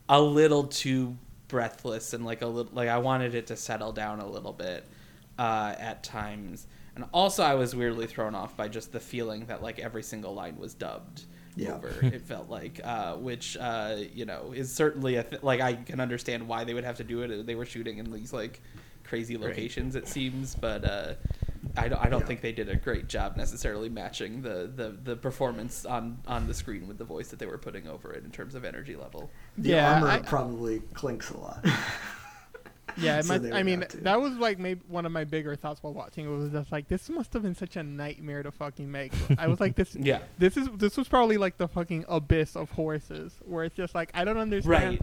a little too breathless and like a little like I wanted it to settle down a little bit uh, at times. And also, I was weirdly thrown off by just the feeling that like every single line was dubbed Yeah. over. It felt like, uh, which uh, you know is certainly a th- like I can understand why they would have to do it. They were shooting in these like crazy locations, it seems, but uh, I don't, I don't Yeah. think they did a great job necessarily matching the, the, the performance on, on the screen with the voice that they were putting over it in terms of energy level. The Yeah, armor I- probably clinks a lot. Yeah, it So might, I mean, to. that was like maybe one of my bigger thoughts while watching. It was just like this must have been such a nightmare to fucking make. I was like, this, Yeah. this is this was probably like the fucking abyss of horses, where it's just like I don't understand Right.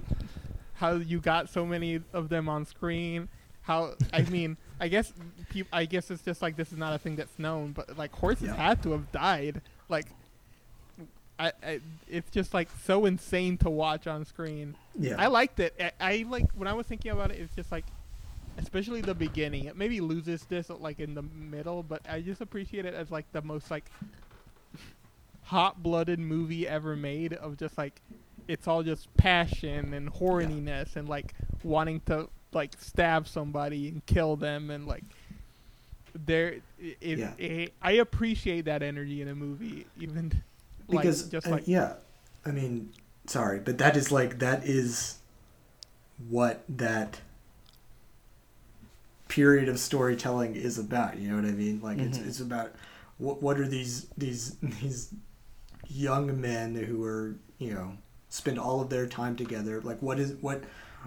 how you got so many of them on screen. How I mean, I guess peop, I guess it's just like this is not a thing that's known, but like horses Yeah. had to have died. Like, I, I it's just like so insane to watch on screen. yeah. I liked it. I, I like when I was thinking about it. It's just like, especially the beginning. It maybe loses this like in the middle, but I just appreciate it as like the most like hot-blooded movie ever made. Of just like, it's all just passion and horniness and like wanting to like stab somebody and kill them and like. There, it, it, Yeah. it- I appreciate that energy in a movie, even like because just uh, yeah i mean sorry but that is like that is what that period of storytelling is about you know what i mean like it's Mhm. it's about what what are these these these young men who are you know spend all of their time together like what is what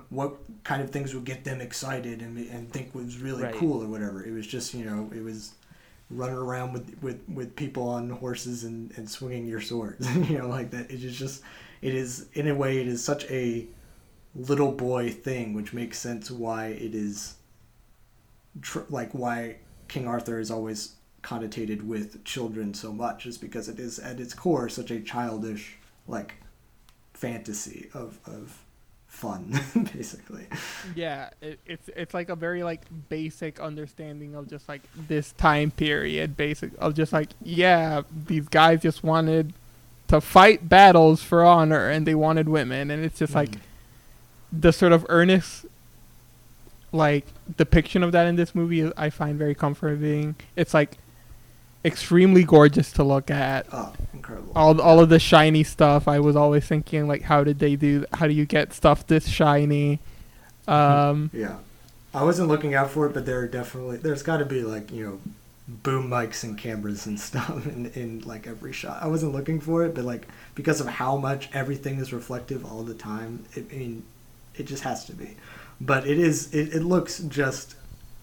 what kind of things would get them excited and and think was really Right. cool or whatever it was just you know it was running around with, with, with people on horses and, and swinging your swords. you know, like that. It is just, it is, in a way, it is such a little boy thing, which makes sense why it is, tr- like, why King Arthur is always connotated with children so much, is because it is, at its core, such a childish, like, fantasy of, of fun, basically. Yeah, it, it's it's like a very like basic understanding of just like this time period, basic of just like yeah, these guys just wanted to fight battles for honor and they wanted women, and it's just like mm. the sort of earnest like depiction of that in this movie I find very comforting. It's like extremely gorgeous to look at. Oh, incredible. All all of the shiny stuff. I was always thinking like, how did they do? How do you get stuff this shiny? Um, Yeah, I wasn't looking out for it, but there are definitely there's got to be like you know, boom mics and cameras and stuff in in like every shot. I wasn't looking for it, but like because of how much everything is reflective all the time, it, I mean, it just has to be. But it is it, it looks just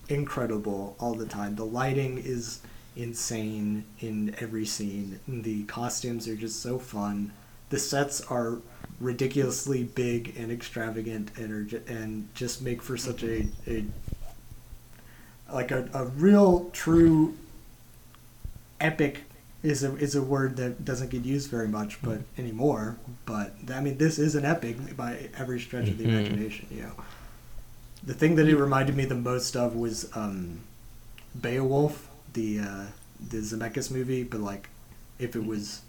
incredible all the time. The lighting is insane in every scene. The costumes are just so fun. The sets are ridiculously big and extravagant and are ju- and just make for such a, a like a, a real true epic is a is a word that doesn't get used very much but anymore but I mean this is an epic by every stretch of the Mhm. imagination you know the thing that it reminded me the most of was um, Beowulf the uh, the Zemeckis movie but like if it was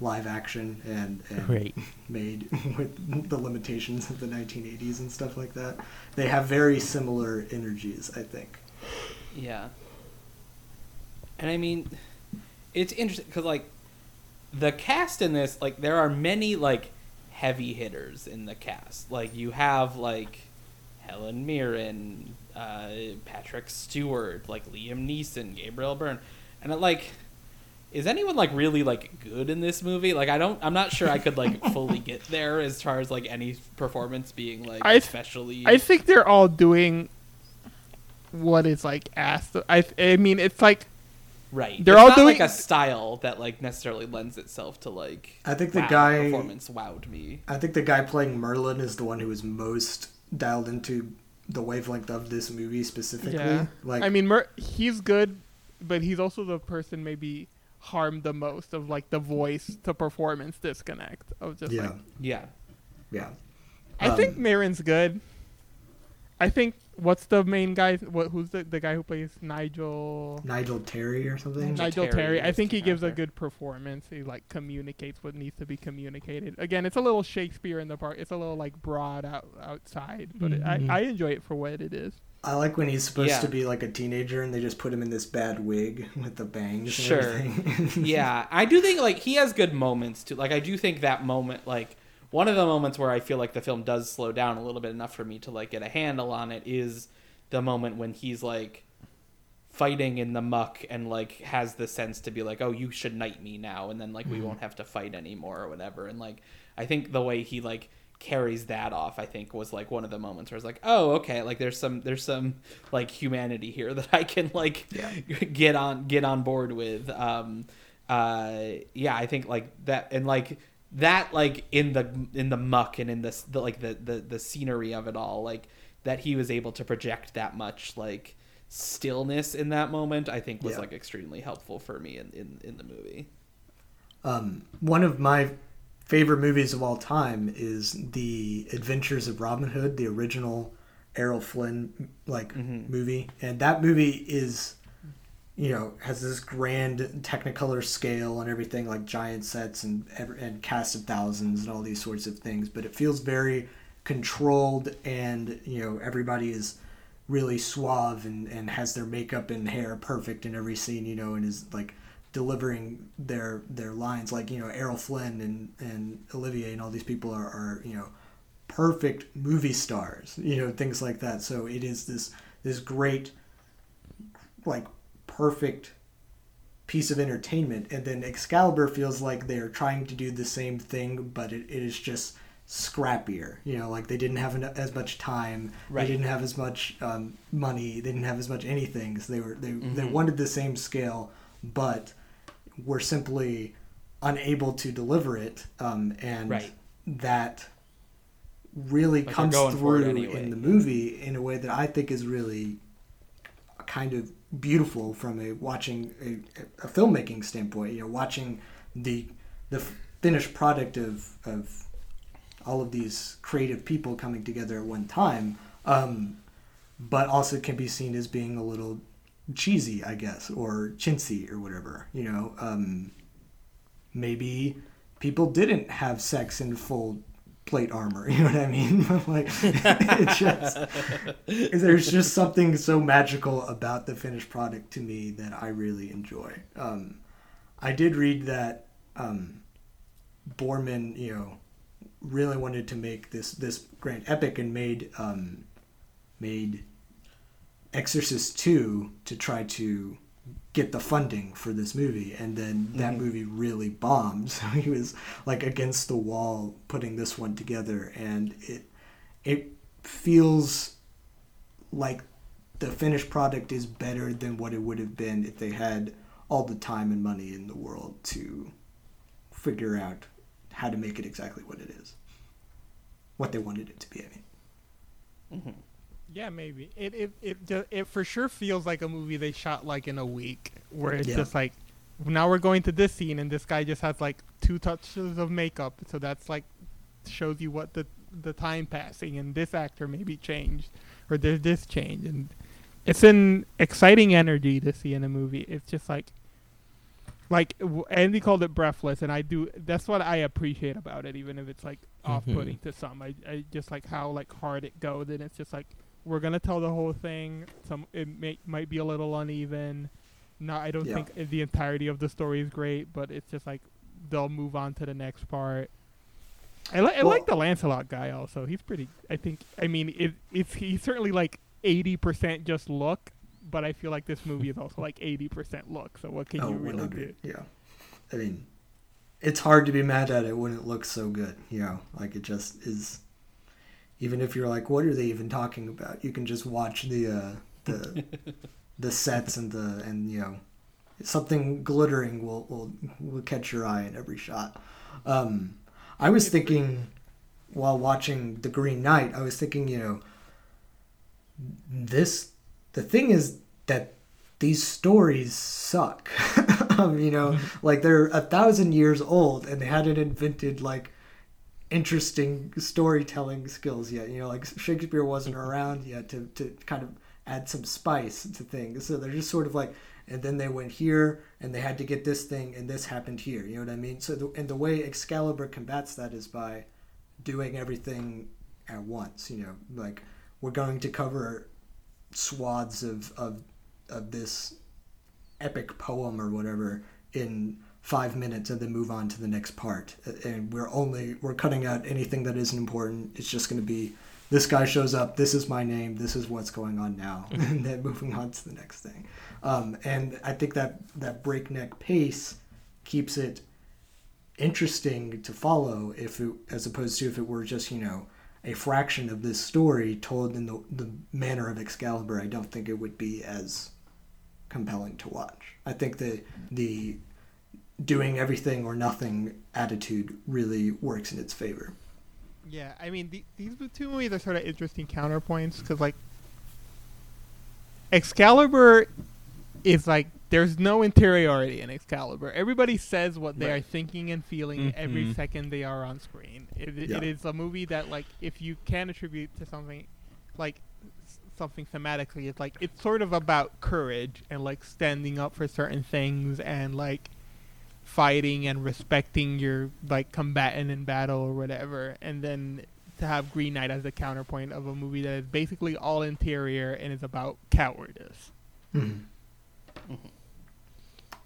live action and, and Great. made with the limitations of the 1980s and stuff like that. They have very similar energies, I think. Yeah. And I mean, it's interesting because like the cast in this, like there are many like heavy hitters in the cast. Like you have like Helen Mirren, uh, Patrick Stewart, like Liam Neeson, Gabriel Byrne, and it, like. Is anyone like really like good in this movie? Like I don't I'm not sure I could like fully get there as far as like any performance being like I th- especially I think they're all doing what is like asked. I I mean, it's like Right. They're It's all not doing- like a style that like necessarily lends itself to like. I think the wow, guy- performance wowed me. I think the guy playing Merlin is the one who is most dialed into the wavelength of this movie specifically. yeah. Like I mean, Mer- he's good, but he's also the person maybe harmed the most of like the voice to performance disconnect of just yeah, like Yeah. yeah. I think Um, Marin's good. I think what's the main guy? What who's the the guy who plays Nigel? Nigel Terry or something. Nigel Nigel Terry Terry. I think he the gives a good performance. He like communicates what needs to be communicated. Again, it's a little Shakespeare in the park. It's a little like broad out outside, but it, Mhm. I I enjoy it for what it is. I like when he's supposed Yeah. to be like a teenager and they just put him in this bad wig with the bangs. And Sure. everything. yeah, I do think like he has good moments too. Like I do think that moment, like one of the moments where I feel like the film does slow down a little bit enough for me to like get a handle on it is the moment when he's like fighting in the muck and like has the sense to be like, oh, you should knight me now, and then like we won't have to fight anymore or whatever. And like I think the way he like carries that off i think was like one of the moments where it's like oh okay like there's some there's some like humanity here that i can like get on get on board with. Um uh yeah i think like that and like that like in the in the muck and in this the like the the, the scenery of it all like that he was able to project that much like stillness in that moment i think was Yeah. like extremely helpful for me in in, in the movie. Um, one of my favorite movies of all time is The Adventures of Robin Hood, the original Errol Flynn like movie, and that movie is, you know, has this grand Technicolor scale and everything, like giant sets and and cast of thousands and all these sorts of things. But it feels very controlled, and you know, everybody is really suave and, and has their makeup and hair perfect in every scene, you know, and is like delivering their their lines like you know Errol Flynn and and Olivier and all these people are, are you know perfect movie stars you know things like that so it is this this great like perfect piece of entertainment and then Excalibur feels like they're trying to do the same thing but it, it is just scrappier you know like they didn't have eno- as much time Right. they didn't have as much um, money they didn't have as much anything so they were they, they Mhm. wanted the same scale but were simply unable to deliver it um, and Right. that really Like comes going for it through anyway, in the movie in a way that I think is really kind of beautiful from a watching a, a filmmaking standpoint. You know, watching the the finished product of of all of these creative people coming together at one time, um, but also can be seen as being a little cheesy, I guess, or chintzy or whatever. You know, um, maybe people didn't have sex in full plate armor. You know what I mean? like it just there's just something so magical about the finished product to me that I really enjoy. Um, I did read that um, Boorman, you know, really wanted to make this this grand epic and made um, made Exorcist two to try to get the funding for this movie and then that mm-hmm. movie really bombed. So he was like against the wall putting this one together and it it feels like the finished product is better than what it would have been if they had all the time and money in the world to figure out how to make it exactly what it is. What they wanted it to be i mean mm-hmm. Yeah, maybe it it it it for sure feels like a movie they shot like in a week, where it's Yeah. just like now we're going to this scene and this guy just has like two touches of makeup, so that's like shows you what the the time passing and this actor maybe changed or there's this change and it's an exciting energy to see in a movie. It's just like like Andy called it breathless, and I do. That's what I appreciate about it, even if it's like mm-hmm. off-putting to some. I, I just like how like hard it goes, and it's just like we're gonna tell the whole thing. Some it may, might be a little uneven. No, I don't Yeah. think the entirety of the story is great, but it's just like they'll move on to the next part. I, li- I Well- like the Lancelot guy also. He's pretty. I think. I mean, it, it's he's certainly like eighty percent just look, but I feel like this movie is also like eighty percent look. So what can oh you really 100 do? yeah i mean it's hard to be mad at it when it looks so good you know like it just is even if you're like what are they even talking about? You can just watch the uh the the sets and the and you know something glittering will will will catch your eye in every shot. Um i was thinking while watching the green knight i was thinking you know this the thing is that these stories suck. Um, you know like they're a thousand years old and they hadn't invented like interesting storytelling skills yet. You know like shakespeare wasn't around yet to, to kind of add some spice to things. So they're just sort of like and then they went here and they had to get this thing and this happened here. You know what i mean? So the, and the way excalibur combats that is by doing everything at once you know like we're going to cover swaths of, of of this epic poem or whatever in five minutes and then move on to the next part. And we're only we're cutting out anything that isn't important. It's just going to be this guy shows up this is my name this is what's going on now and then moving on to the next thing. Um, and i think that that breakneck pace keeps it interesting to follow if it, as opposed to if it were just you know a fraction of this story told in the, the manner of excalibur i don't think it would be as compelling to watch. I think the the doing everything or nothing attitude really works in its favor Yeah, I mean the, these two movies are sort of interesting counterpoints because like Excalibur is like there's no interiority in Excalibur. Everybody says what they Right. are thinking and feeling every Mhm. second they are on screen. It, it- Yeah. it is a movie that like if you can attribute to something like something thematically, it's like it's sort of about courage and like standing up for certain things and like fighting and respecting your like combatant in battle or whatever and then to have green knight as the counterpoint of a movie that is basically all interior and is about cowardice.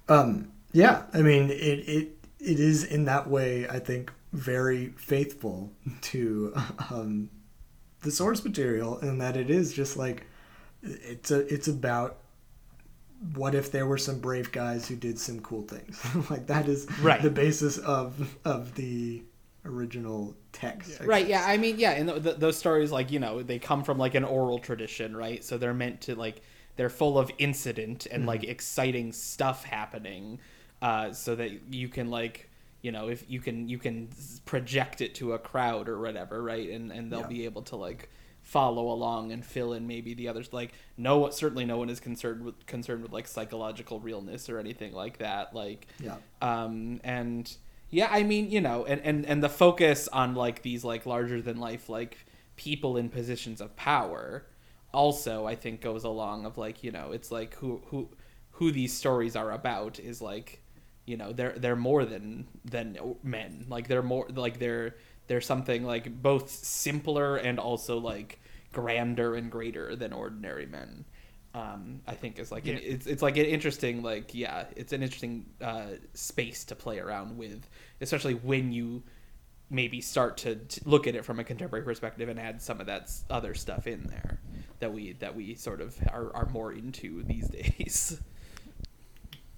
Um, yeah, I mean, it, it it is in that way, I think, very faithful to um, the source material, and that it is just like it's a it's about what if there were some brave guys who did some cool things like that is Right. the basis of of the original text I Right. guess. Yeah. I mean, yeah. And th- th- those stories, like you know, they come from like an oral tradition, right? So they're meant to like they're full of incident and like exciting stuff happening, uh, so that you can like you know if you can you can project it to a crowd or whatever, right? And and they'll Yeah. be able to like follow along and fill in maybe the others. Like no certainly no one is concerned with concerned with like psychological realness or anything like that like yeah. um and yeah i mean you know and and and the focus on like these like larger than life like people in positions of power also i think goes along of like you know it's like who who who these stories are about is like you know they're they're more than than men. Like they're more like they're there's something like both simpler and also like grander and greater than ordinary men. Um, I think is like an, it's it's like an interesting like yeah it's an interesting uh, space to play around with, especially when you maybe start to, to look at it from a contemporary perspective and add some of that other stuff in there that we that we sort of are, are more into these days.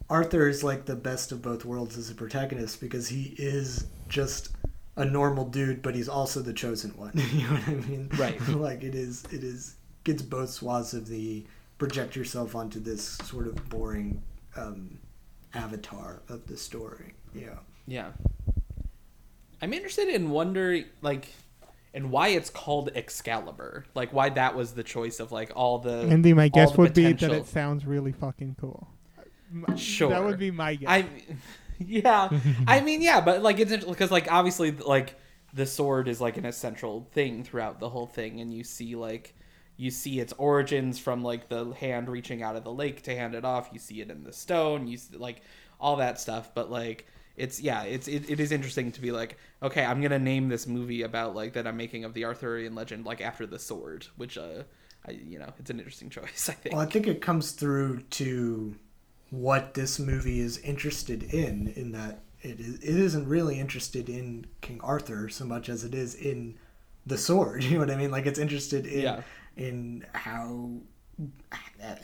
Arthur is like the best of both worlds as a protagonist because he is just a normal dude, but he's also the chosen one. you know what I mean? Right. like it is, it is gets both swaths of the project yourself onto this sort of boring um, avatar of the story. Yeah. Yeah. I'm interested in wonder like and why it's called Excalibur. Like why that was the choice of like all the Andy, my guess the would be that it sounds really fucking cool. Sure. That would be my guess. I yeah. I mean yeah, but like it's because like obviously like the sword is like an essential thing throughout the whole thing and you see like you see its origins from like the hand reaching out of the lake to hand it off. You see it in the stone. You see, like all that stuff. But like it's yeah it's it, it is interesting to be like okay i'm gonna name this movie about like that i'm making of the arthurian legend like after the sword which uh I, you know it's an interesting choice i think Well, I think it comes through to what this movie is interested in, in that it, is, it isn't really interested in King Arthur so much as it is in the sword. You know what I mean? Like it's interested in Yeah. in how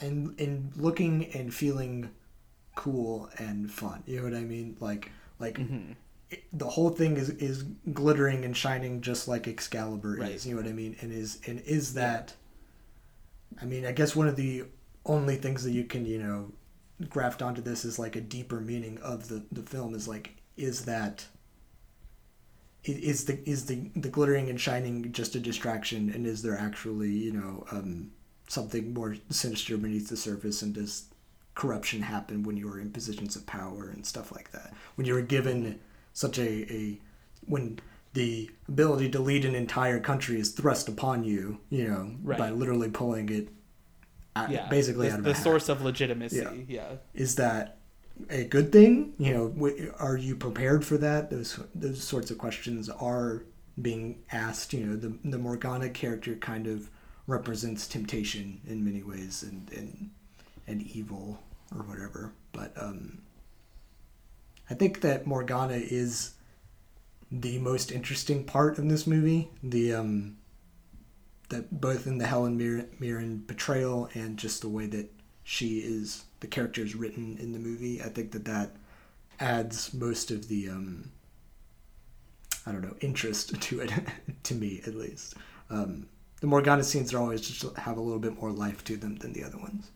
and in looking and feeling cool and fun. You know what I mean? Like like Mm-hmm. it, the whole thing is is glittering and shining just like Excalibur Right. is. You know what I mean? And is and is that I mean, I guess one of the only things that you can, you know, graft onto this is like a deeper meaning of the, the film is like, is that is the is the the glittering and shining just a distraction, and is there actually, you know, um, something more sinister beneath the surface, and does corruption happen when you are in positions of power and stuff like that? When you are given such a, a when the ability to lead an entire country is thrust upon you, you know, by literally pulling it out, yeah basically the, out of the source of legitimacy Yeah. yeah Is that a good thing? You know, w- are you prepared for that? Those those sorts of questions are being asked. You know, the the Morgana character kind of represents temptation in many ways and and and evil or whatever. But um, I think that Morgana is the most interesting part of this movie. The um, that both in the Helen Mir- Mirren portrayal and just the way that she is the character is written in the movie. I think that that adds most of the um, I don't know interest to it to me at least. Um, the Morgana scenes are always just have a little bit more life to them than the other ones.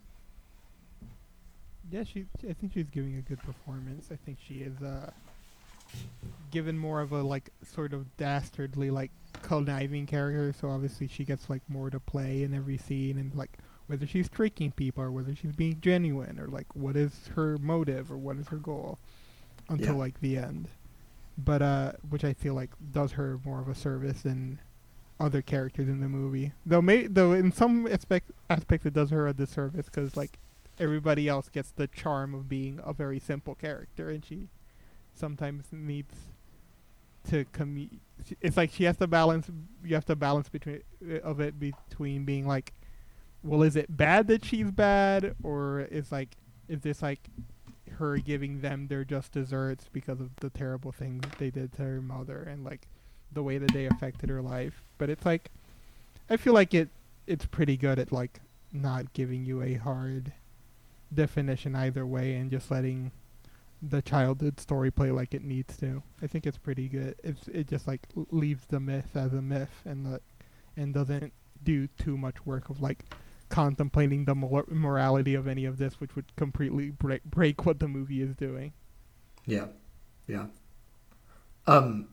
Yeah, she. I think she's giving a good performance. I think she is uh, given more of a like sort of dastardly like conniving character. So obviously she gets like more to play in every scene, and like whether she's tricking people or whether she's being genuine or like what is her motive or what is her goal until Yeah. like the end. But uh, which I feel like does her more of a service than other characters in the movie. Though, may though in some aspect aspects it does her a disservice because like everybody else gets the charm of being a very simple character, and she sometimes needs to commu- It's like she has to balance. You have to balance between uh, of it between being like, well, is it bad that she's bad, or is like, is this like her giving them their just desserts because of the terrible things they did to her mother and like the way that they affected her life? But it's like, I feel like it. It's pretty good at like not giving you a hard definition either way and just letting the childhood story play like it needs to. I think it's pretty good. It's it just like leaves the myth as a myth and let, and doesn't do too much work of like contemplating the mor- morality of any of this, which would completely break break what the movie is doing. Yeah, yeah. Um,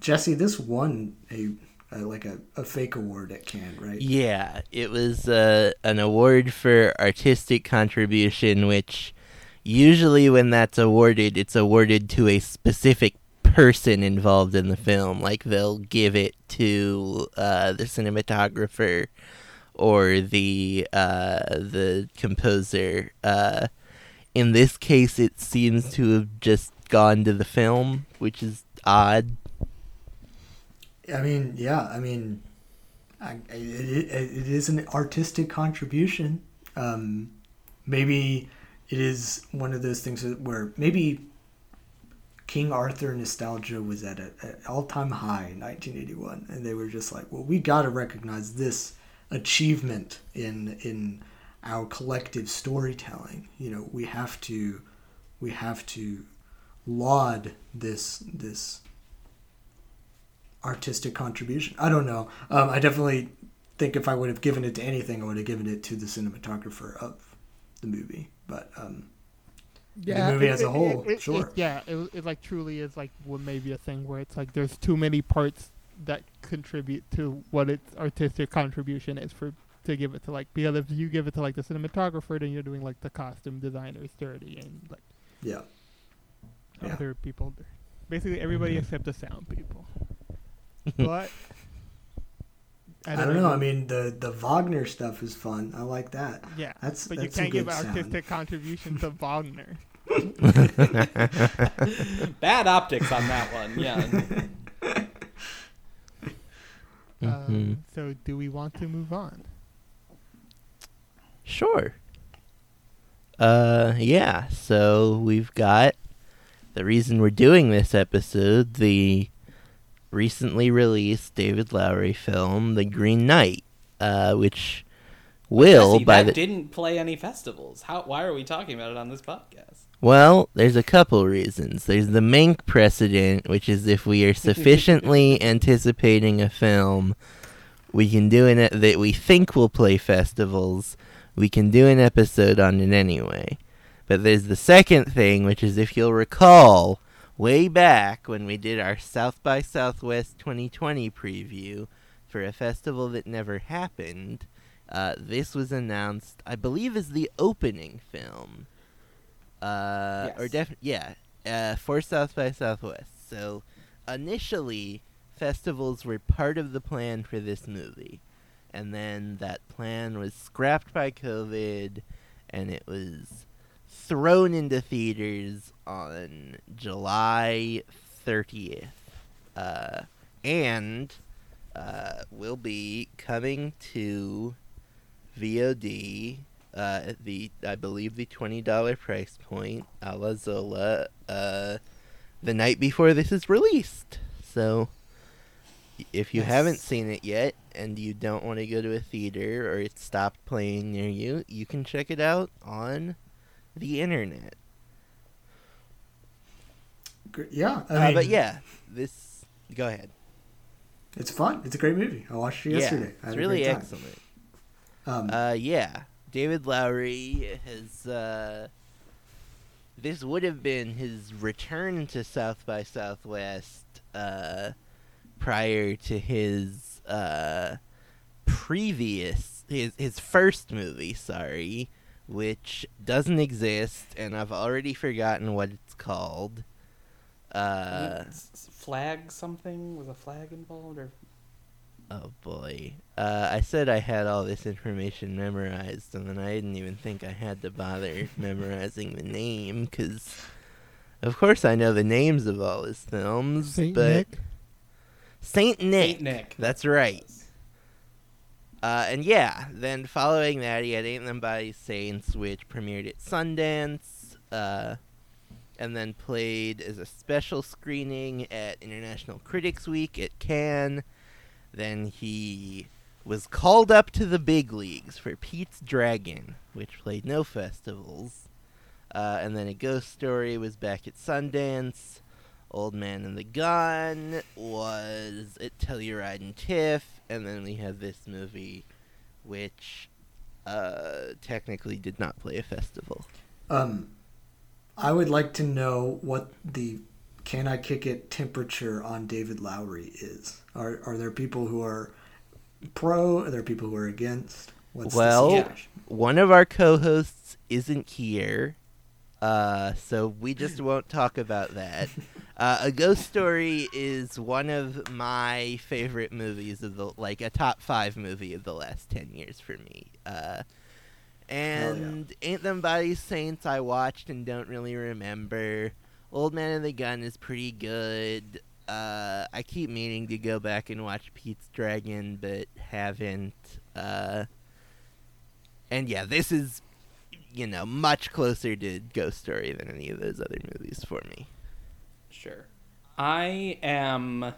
Jesse, this won a, a like a, a fake award at Cannes, right? Yeah, it was uh, an award for artistic contribution, which usually when that's awarded, it's awarded to a specific person involved in the film. Like they'll give it to uh, the cinematographer or the uh, the composer. Uh, in this case, it seems to have just gone to the film, which is odd. I mean, yeah, I mean, I, it, it, it is an artistic contribution. Um, maybe it is one of those things where maybe King Arthur nostalgia was at an all time high in 1981, and they were just like, well, we got to recognize this achievement in in our collective storytelling. You know, we have to we have to laud this this artistic contribution. I don't know. Um, I definitely think if I would have given it to anything, I would have given it to the cinematographer of the movie. But um, movie as a whole, it- sure. yeah, it, it like truly is like what maybe a thing where it's like there's too many parts that contribute to what its artistic contribution is for to give it to like because if you give it to like the cinematographer, then you're doing like the costume designers dirty and like yeah, Yeah. other people, basically everybody except the sound people. but I don't, know. I mean, the the Wagner stuff is fun. I like that. yeah, That's but that's you can't give good sound. artistic contribution to Wagner. Bad optics on that one. Yeah. Mhm. Um, so do we want to move on? Sure. Uh, yeah. So we've got the reason we're doing this episode, the recently released David Lowery film, The Green Knight, uh, which will Jesse, by that the didn't play any festivals. How? Why are we talking about it on this podcast? Well, there's a couple reasons. There's the Mank precedent, which is if we are sufficiently anticipating a film, we can do an e- that we think will play festivals. We can do an episode on it anyway. But there's the second thing, which is if you'll recall, way back when we did our South by Southwest 2020 preview for a festival that never happened, uh, this was announced, I believe, as the opening film. Uh, or Yes. def- yeah, uh, for South by Southwest. So initially, festivals were part of the plan for this movie, and then that plan was scrapped by COVID, and it was thrown into theaters on July 30th, uh, and uh, will be coming to VOD uh, at the I believe the twenty dollar price point, a la Zola, uh, the night before this is released. So, if you haven't seen it yet and you don't want to go to a theater or it's stopped playing near you, you can check it out on the internet. Yeah, I uh, but yeah, this go ahead. it's fun. It's a great movie. I watched it yesterday. Yeah, it's really excellent. Um, Uh, yeah, David Lowery has. Uh, this would have been his return to South by Southwest uh, prior to his uh, previous his his first movie. Sorry, which doesn't exist, and I've already forgotten what it's called. Uh, S- s- flag something was a flag involved or Oh boy. Uh, I said I had all this information memorized, and then I didn't even think I had to bother memorizing the name, because of course I know the names of all his films, Saint but Nick. Saint Nick. Saint Nick. That's right. Uh, and yeah, then following that, he had Ain't Them Body Saints, which premiered at Sundance, uh, and then played as a special screening at International Critics Week at Cannes. Then he was called up to the big leagues for Pete's Dragon, which played no festivals. Uh, and then A Ghost Story was back at Sundance. Old Man and the Gun was at Telluride and TIFF, and then we have this movie, which uh, technically did not play a festival. Um, I would like to know what the "Can I Kick It" temperature on David Lowery is. Are are there people who are pro? Are there people who are against? What's Well-? One of our co-hosts isn't here, uh, so we just won't talk about that. Uh, a Ghost Story is one of my favorite movies of the like a top five movie of the last ten years for me. Uh, and Ain't Them Body Saints I watched and don't really remember. Old Man and the Gun is pretty good. uh, I keep meaning to go back and watch Pete's Dragon, but haven't. Uh, and yeah, this is, you know, much closer to Ghost Story than any of those other movies for me. Sure. I am.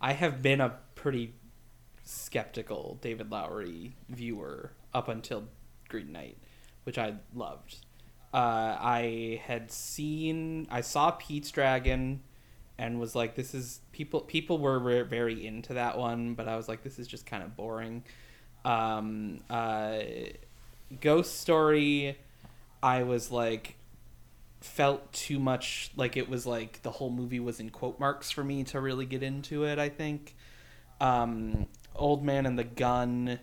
I have been a pretty skeptical David Lowery viewer up until Green Knight, which I loved. Uh, I had seen. I saw Pete's Dragon, and was like, "This is people." People were re- very into that one, but I was like, "This is just kind of boring." Um, uh, Ghost Story, I was like, felt too much like it was like the whole movie was in quote marks for me to really get into it. I think. Um, Old Man and the Gun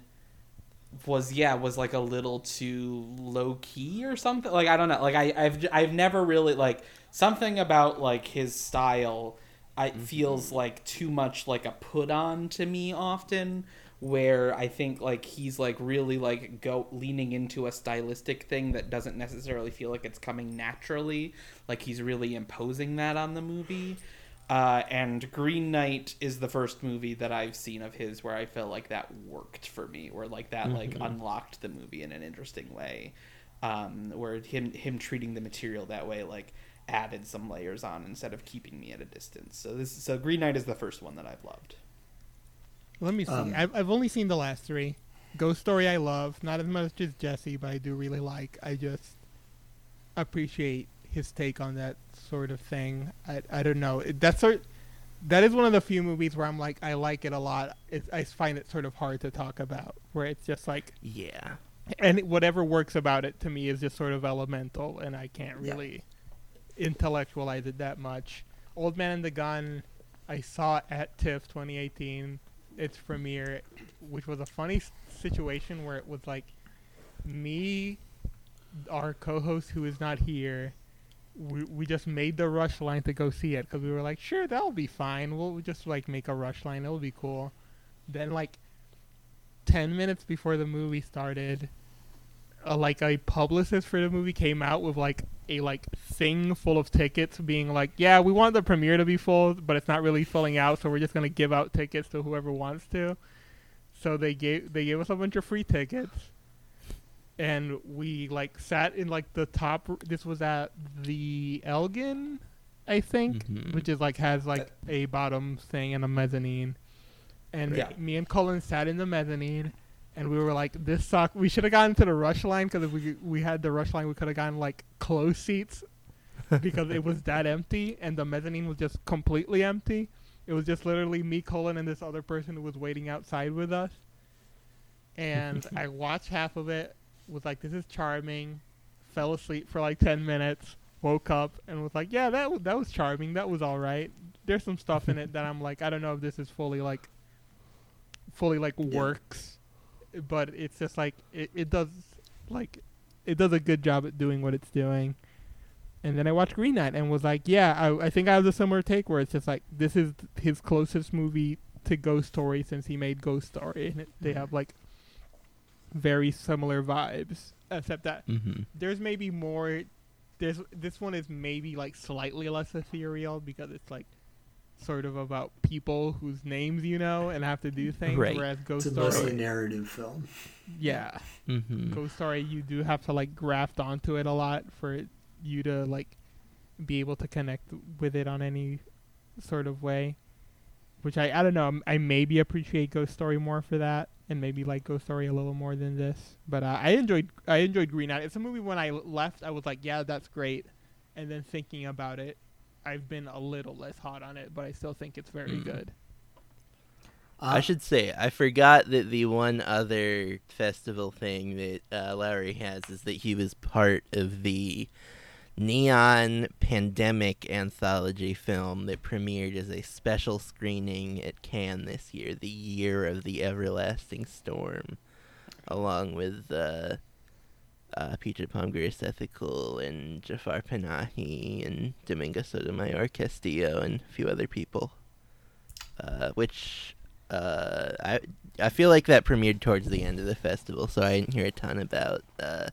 was yeah was like a little too low key or something. Like I don't know. Like I I've I've never really like something about like his style. I feels like too much like a put on to me often where I think like he's like really like go leaning into a stylistic thing that doesn't necessarily feel like it's coming naturally. Like he's really imposing that on the movie. Uh, and Green Knight is the first movie that I've seen of his where I felt like that worked for me, where like that like unlocked the movie in an interesting way, um, where him him treating the material that way like added some layers on instead of keeping me at a distance. So this so Green Knight is the first one that I've loved. Let me see. Um, I've, I've only seen the last three. Ghost Story I love, not as much as Jesse, but I do really like. I just appreciate his take on that sort of thing. I, I don't know. That's sort that is one of the few movies where I'm like I like it a lot. It, I find it sort of hard to talk about, where it's just like Yeah. and whatever works about it to me is just sort of elemental, and I can't Yeah. really intellectualize it that much. Old Man and the Gun, I saw at TIFF 2018, its premiere, which was a funny situation where it was like me, our co-host who is not here. We, we just made the rush line to go see it because we were like, sure, that'll be fine. We'll just like make a rush line. It'll be cool. Then like 10 minutes before the movie started, uh, like a publicist for the movie came out with like a like thing full of tickets being like yeah we want the premiere to be full but it's not really filling out so we're just going to give out tickets to whoever wants to so they gave they gave us a bunch of free tickets and we like sat in like the top this was at the elgin i think Mhm. which is like has like a bottom thing and a mezzanine and Yeah. me and colin sat in the mezzanine and we were like, "This suck." We should have gotten to the rush line because if we we had the rush line, we could have gotten like close seats because it was that empty, and the mezzanine was just completely empty. It was just literally me, Colin, and this other person who was waiting outside with us. And I watched half of it, was like, "This is charming," fell asleep for like ten minutes, woke up, and was like, "Yeah, that was, that was charming. That was all right." There's some stuff in it that I'm like, I don't know if this is fully like, fully like Yeah. works but it's just like it, it does like it does a good job at doing what it's doing. And then I watched Green Knight and was like, yeah, I, I think I have a similar take where it's just like this is his closest movie to Ghost Story since he made Ghost Story, and it, they have like very similar vibes, except that Mm-hmm. there's maybe more. There's this one is maybe like slightly less ethereal because it's like sort of about people whose names you know and have to do things, Right. whereas Ghost It's a mostly narrative film. yeah. Mm-hmm. Ghost Story, you do have to like graft onto it a lot for it- you to like be able to connect with it on any sort of way. Which I I don't know. I maybe appreciate Ghost Story more for that, and maybe like Ghost Story a little more than this. But uh, I enjoyed I enjoyed Green Knight. It's a movie when I left, I was like, yeah, that's great, and then thinking about it, I've been a little less hot on it, but I still think it's very Mm. good. I Uh, should say I forgot that the one other festival thing that uh, Lowery has is that he was part of the Neon Pandemic anthology film that premiered as a special screening at Cannes this year, the year of the everlasting storm, along with uh, uh, Apichatpong Weerasethakul and Jafar Panahi and Dominga Sotomayor Castillo and a few other people. Uh, which uh, I I feel like that premiered towards the end of the festival, so I didn't hear a ton about. Uh,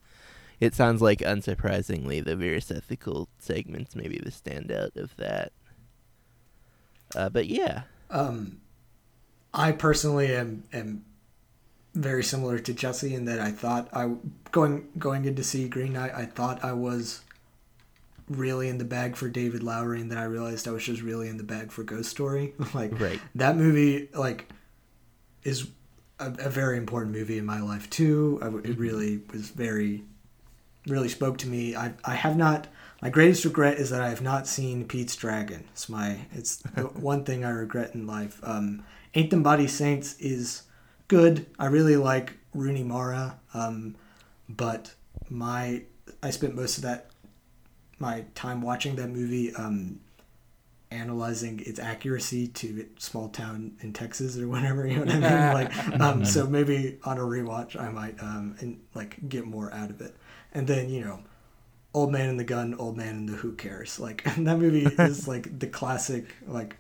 it sounds like, unsurprisingly, the Weerasethakul segments maybe the standout of that. Uh, but yeah, Um, I personally am am very similar to Jesse in that I thought I going going in to see Green Knight. I thought I was really in the bag for David Lowery, and then I realized I was just really in the bag for Ghost Story. like Right. that movie, like is a, a very important movie in my life too. I, it really was very really spoke to me. I I have not. My greatest regret is that I have not seen Pete's Dragon. It's my it's the one thing I regret in life. Um, Ain't Them Body Saints is good. I really like Rooney Mara. Um, but my I spent most of that my time watching that movie um, analyzing its accuracy to small town in Texas or whatever. You know what I mean? Like, um, so maybe on a rewatch, I might um, and like get more out of it. And then you know, Old Man and the Gun, Old Man and the Who Cares. Like that movie is like the classic like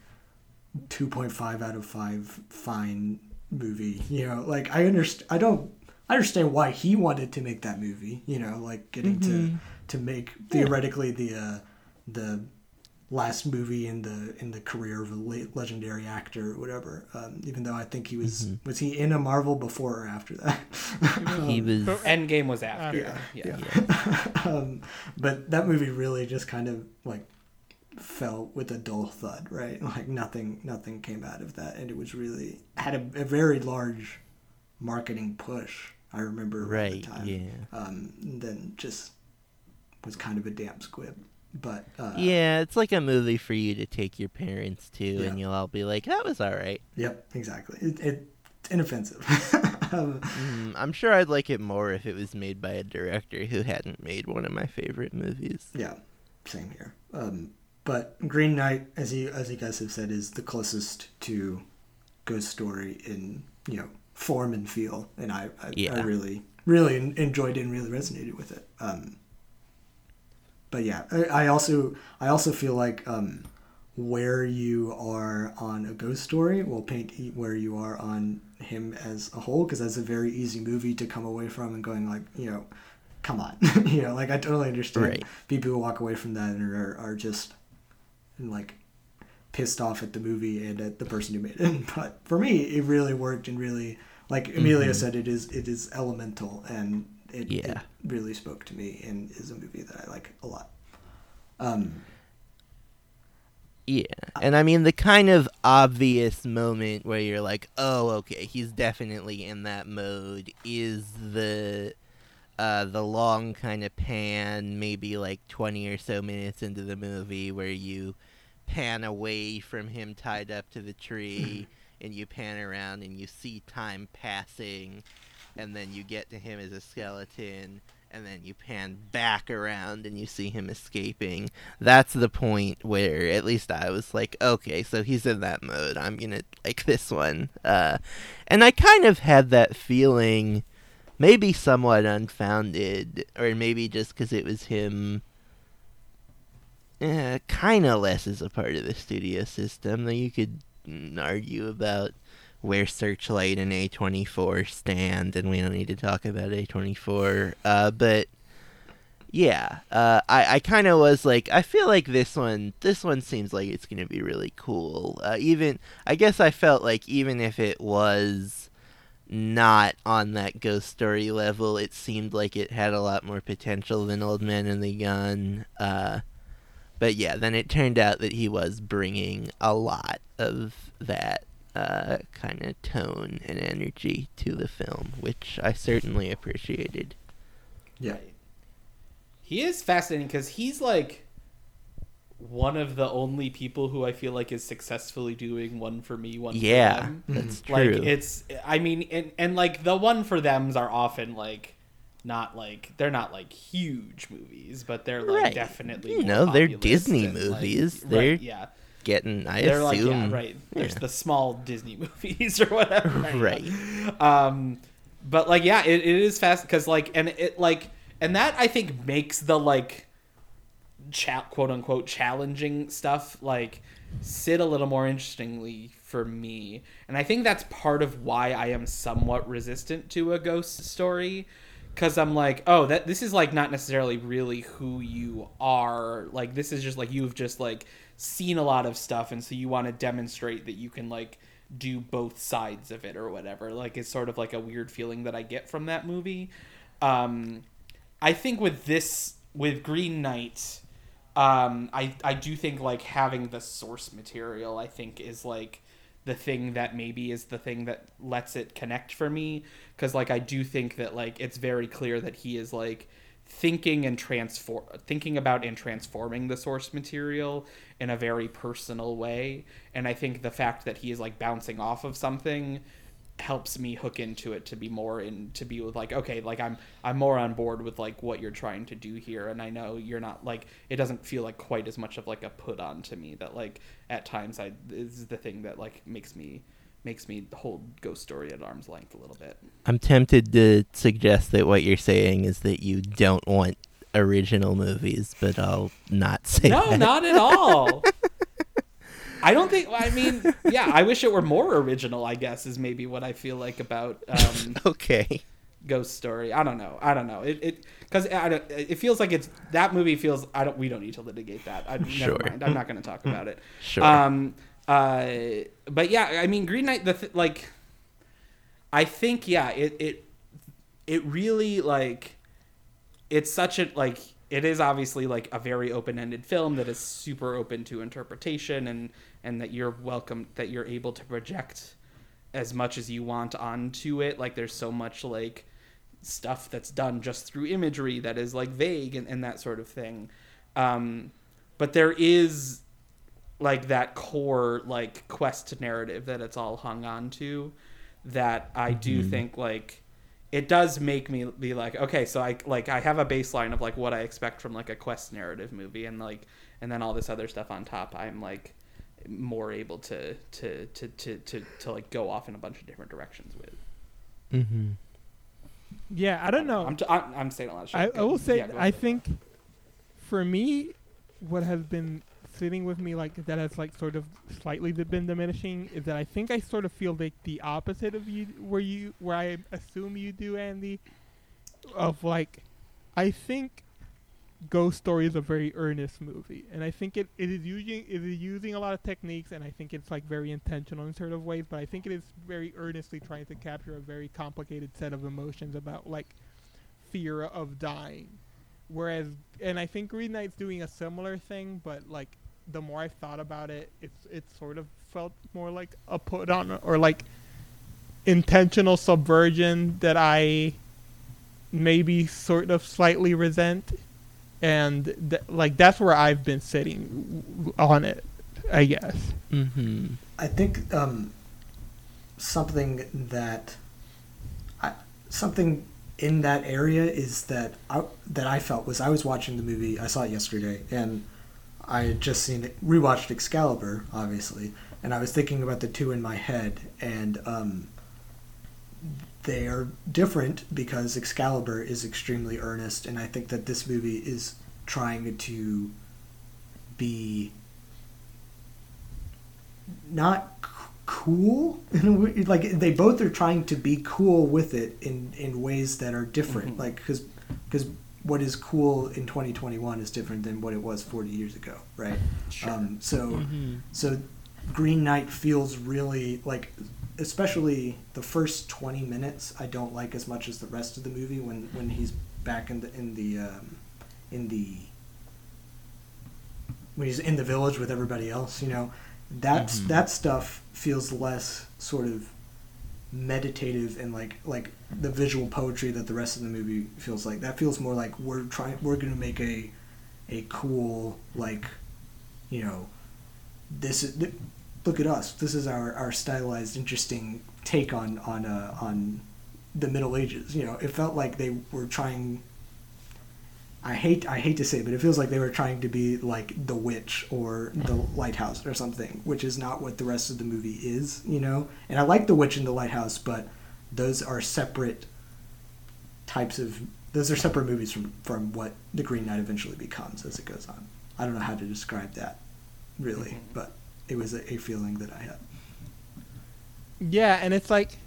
two point five out of five fine movie. You know, like I understand. I don't. I understand why he wanted to make that movie. You know, like getting to to make theoretically the uh, the last movie in the in the career of a le- legendary actor or whatever. Um, even though I think he was was he in a Marvel before or after that? he was. Endgame was after. Yeah. yeah. um, but that movie really just kind of like fell with a dull thud, right? Like nothing, nothing came out of that, and it was really had a, a very large marketing push. I remember Right, the time. yeah. Um, then just was kind of a damn squib. But uh, Yeah, it's like a movie for you to take your parents to, Yeah. and you'll all be like, "That was all right." Yep, exactly. It, it it's inoffensive. um, Mm, I'm sure I'd like it more if it was made by a director who hadn't made one of my favorite movies. Yeah, same here. Um, but Green Knight, as you as you guys have said, is the closest to Ghost Story in you know form and feel, and I I, I really really enjoyed it and really resonated with it. Um, but yeah, I, I also I also feel like um, where you are on a Ghost Story will paint where you are on him as a whole, because that's a very easy movie to come away from and going like you know come on you know like i totally understand Right. people who walk away from that and are, are just like pissed off at the movie and at the person who made it. But for me it really worked and really like amelia said it is it is elemental and it, it really spoke to me and is a movie that i like a lot. Um Yeah, and I mean the kind of obvious moment where you're like, "Oh, okay, he's definitely in that mode." Is the uh, the long kind of pan, maybe like twenty or so minutes into the movie, where you pan away from him tied up to the tree, and you pan around and you see time passing, and then you get to him as a skeleton. And then you pan back around and you see him escaping that's the point where at least I was like, okay, so he's in that mode. I'm gonna like this one. Uh, and I kind of had that feeling, maybe somewhat unfounded, or maybe just because it was him. Eh, kind of less as a part of the studio system. Though you could mm, argue about where Searchlight and A24 stand, and we don't need to talk about A24. Uh, but yeah, uh, I, I kind of was like, I feel like this one, this one seems like it's gonna be really cool. Uh, even, I guess I felt like even if it was not on that ghost story level, it seemed like it had a lot more potential than Old Man and the Gun. Uh, but yeah, then it turned out that he was bringing a lot of that uh, kind of tone and energy to the film, which I certainly appreciated. yeah He is fascinating because he's like one of the only people who I feel like is successfully doing one for me, one Yeah, for them. that's true. Like it's, I mean, and, and like the one for them's are often like not like they're not like huge movies, but they're like Right. definitely You know, they're Disney and, movies. right, They're yeah, Getting, I they're like assume, yeah, right. There's yeah. the small Disney movies or whatever, Right. Um, but like yeah, it, it is fast because like and it like and that I think makes the like cha- quote unquote challenging stuff like sit a little more interestingly for me. And i think that's part of why i am somewhat resistant to a ghost story because i'm like oh that this is like not necessarily really who you are. Like this is just like you've just like seen a lot of stuff and so you want to demonstrate that you can like do both sides of it or whatever. Like it's sort of like a weird feeling that i get from that movie. Um i think with this with green knight um i i do think like having the source material i think is like the thing that maybe is the thing that lets it connect for me. Because like i do think that like it's very clear that he is like thinking and transform thinking about and transforming the source material in a very personal way. And i think the fact that he is like bouncing off of something helps me hook into it to be more in to be with like okay like i'm i'm more on board with like what you're trying to do here. And i know you're not like it doesn't feel like quite as much of like a put on to me that like at times i is the thing that like makes me makes me hold ghost story at arm's length a little bit. I'm tempted to suggest that what you're saying is that you don't want original movies, but I'll not say no that. not at all i don't think i mean yeah i wish it were more original i guess is maybe what i feel like about um okay. ghost story. I don't know. I don't know. It it because i it feels like it's that movie feels i don't we don't need to litigate that. I, Sure. never mind. I'm not going to talk about it. Sure. um uh but yeah i mean green knight the th- like i think yeah it it it really like it's such a like it is obviously like a very open-ended film that is super open to interpretation and and that you're welcome that you're able to project as much as you want onto it. Like there's so much like stuff that's done just through imagery that is like vague and, and that sort of thing. Um but there is like that core like quest narrative that it's all hung on to that i do think like it does make me be like okay so i like i have a baseline of like what i expect from like a quest narrative movie and like and then all this other stuff on top i'm like more able to to to to to, to like go off in a bunch of different directions with Mm-hmm. Yeah, I don't know. i'm, t- I'm, I'm saying a lot of shit I, I will say yeah, I think for me what has been sitting with me like that has like sort of slightly been diminishing is that I think I sort of feel like the opposite of you where you where I assume you do Andy of like I think Ghost Story is a very earnest movie and I think it, it is using it is using a lot of techniques and I think it's like very intentional in certain ways but I think it is very earnestly trying to capture a very complicated set of emotions about like fear of dying. Whereas and i think green knight's doing a similar thing but like the more i've thought about it it's it sort of felt more like a put on or like intentional subversion that i maybe sort of slightly resent and th- like that's where i've been sitting on it i guess Mm-hmm. I think um, something that I, something in that area is that I, that I felt was I was watching the movie I saw it yesterday and I had just seen it rewatched Excalibur obviously and I was thinking about the two in my head and um, they are different because Excalibur is extremely earnest and I think that this movie is trying to be not c- cool in a way, like they both are trying to be cool with it in in ways that are different Mhm. like because because what is cool in 2021 is different than what it was 40 years ago right um, so Mm-hmm. so green knight feels really like especially the first 20 minutes i don't like as much as the rest of the movie when when he's back in the in the um, in the when he's in the village with everybody else you know that's Mhm. that stuff feels less sort of meditative and like like the visual poetry that the rest of the movie feels like. That feels more like we're trying we're gonna make a a cool like you know this is th- look at us. This is our our stylized interesting take on on uh, on the middle ages. You know it felt like they were trying I hate I hate to say it, but it feels like they were trying to be like the witch or the lighthouse or something, which is not what the rest of the movie is, you know. And I like the witch and the lighthouse, but those are separate types of those are separate movies from from what the Green Knight eventually becomes as it goes on. I don't know how to describe that really, Mhm. but it was a, a feeling that I had. Yeah, and it's like.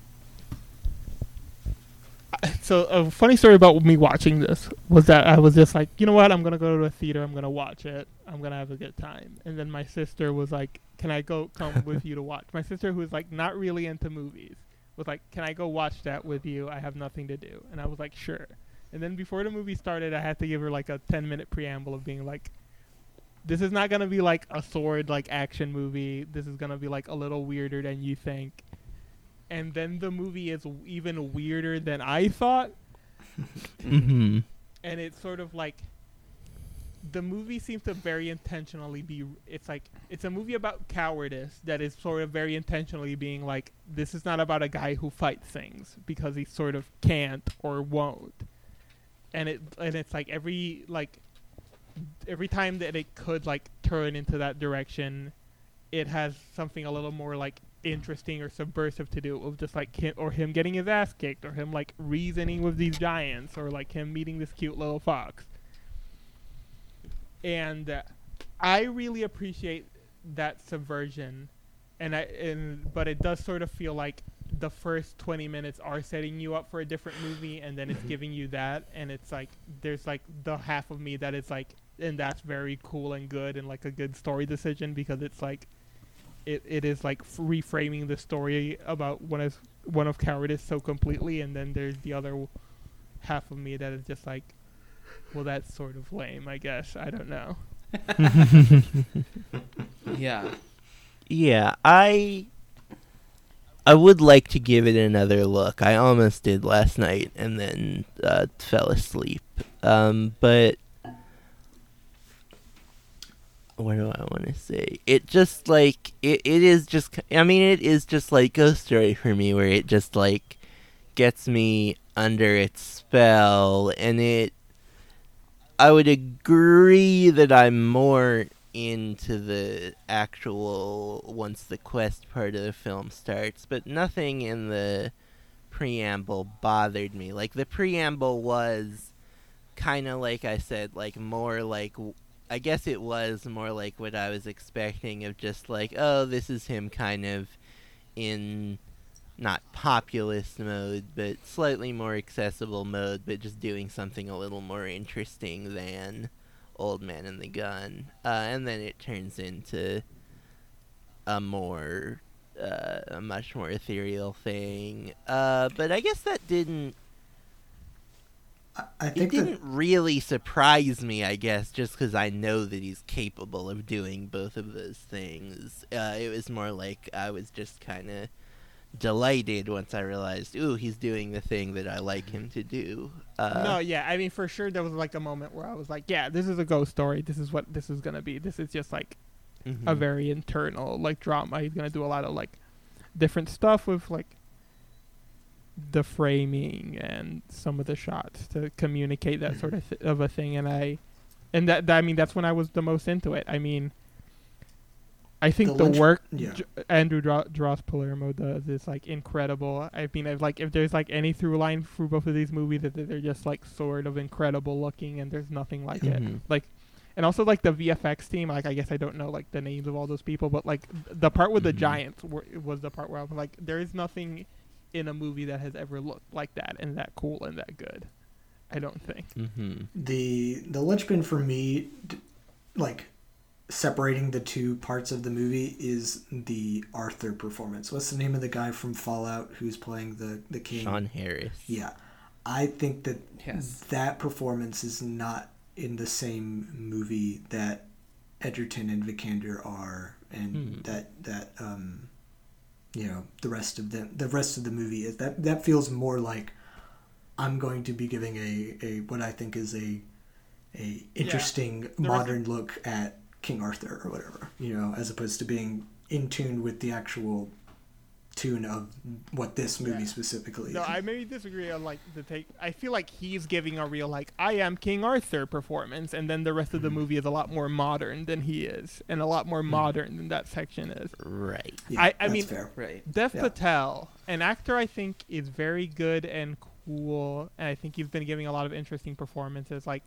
So a funny story about me watching this was that I was just like, you know what, I'm gonna go to a theater, I'm gonna watch it, I'm gonna have a good time. And then my sister was like, "Can I go come with you to watch?" My sister, who's like not really into movies, was like, "Can I go watch that with you? I have nothing to do." And I was like, "Sure." And then before the movie started, I had to give her like a 10 minute preamble of being like, "This is not gonna be like a sword like action movie. This is gonna be like a little weirder than you think." And then the movie is even weirder than I thought Mm-hmm. and it's sort of like the movie seems to very intentionally be it's like it's a movie about cowardice that is sort of very intentionally being like this is not about a guy who fights things because he sort of can't or won't and it and it's like every like every time that it could like turn into that direction it has something a little more like interesting or subversive to do of just like him or him getting his ass kicked or him like reasoning with these giants or like him meeting this cute little fox. And uh, i really appreciate that subversion and i and but it does sort of feel like the first 20 minutes are setting you up for a different movie and then it's giving you that and it's like there's like the half of me that is like and that's very cool and good and like a good story decision because it's like it, it is like reframing the story about one of one of cowardice so completely and then there's the other half of me that is just like well that's sort of lame i guess i don't know Yeah. Yeah, I I would like to give it another look. I almost did last night and then uh, fell asleep. Um, but what do I want to say? It just like it, it is just I mean it is just like Ghost Story for me where it just like gets me under its spell and it I would agree that I'm more into the actual once the quest part of the film starts, but nothing in the preamble bothered me. Like the preamble was kind of like I said, like more like I guess it was more like what I was expecting of just like, oh, this is him kind of in not populist mode, but slightly more accessible mode, but just doing something a little more interesting than Old Man and the Gun. Uh, and then it turns into a more, uh, a much more ethereal thing. Uh, but I guess that didn't I, I it didn't really surprise me, I guess, just because I know that he's capable of doing both of those things. Uh, it was more like I was just kind of delighted once I realized, ooh, he's doing the thing that I like him to do. Uh, no yeah i mean for sure there was like a moment where i was like yeah this is a ghost story this is what this is gonna be this is just like a mhm. very internal like drama he's gonna do a lot of like different stuff with like the framing and some of the shots to communicate that sort of th- of a thing and i and that, that i mean that's when i was the most into it i mean i think The the, lynch- work yeah. J- andrew Dro- Droz palermo does is like incredible i mean I've, like if there's like any through line through both of these movies that they're just like sort of incredible looking and there's nothing like it Mhm. like and also like the VFX team. Like I guess I don't know like the names of all those people, but like the part with the Mhm. giants were, was the part where I was like, there is nothing in a movie that has ever looked like that and that cool and that good. I don't think. Mhm. the the linchpin for me, like separating the two parts of the movie, is the Arthur performance. What's the name of the guy from Fallout who's playing the the king? Sean Harris. Yeah, I think that Yes. that performance is not in the same movie that Edgerton and Vikander are, and Hmm. that that um, you know the rest of the the rest of the movie is that that feels more like I'm going to be giving a, a what I think is a a interesting rest modern look at King Arthur or whatever, you know, as opposed to being in tune with the actual tune of what this movie Yeah. specifically No, is. I maybe disagree on like the take. I feel like he's giving a real like I am King Arthur performance, and then the rest of the movie is a lot more modern than he is, and a lot more modern than that section is. Right. yeah, I- I that's mean- fair. Right. Dev Yeah. Patel, an actor I think is very good and cool, and I think he's been giving a lot of interesting performances. Like,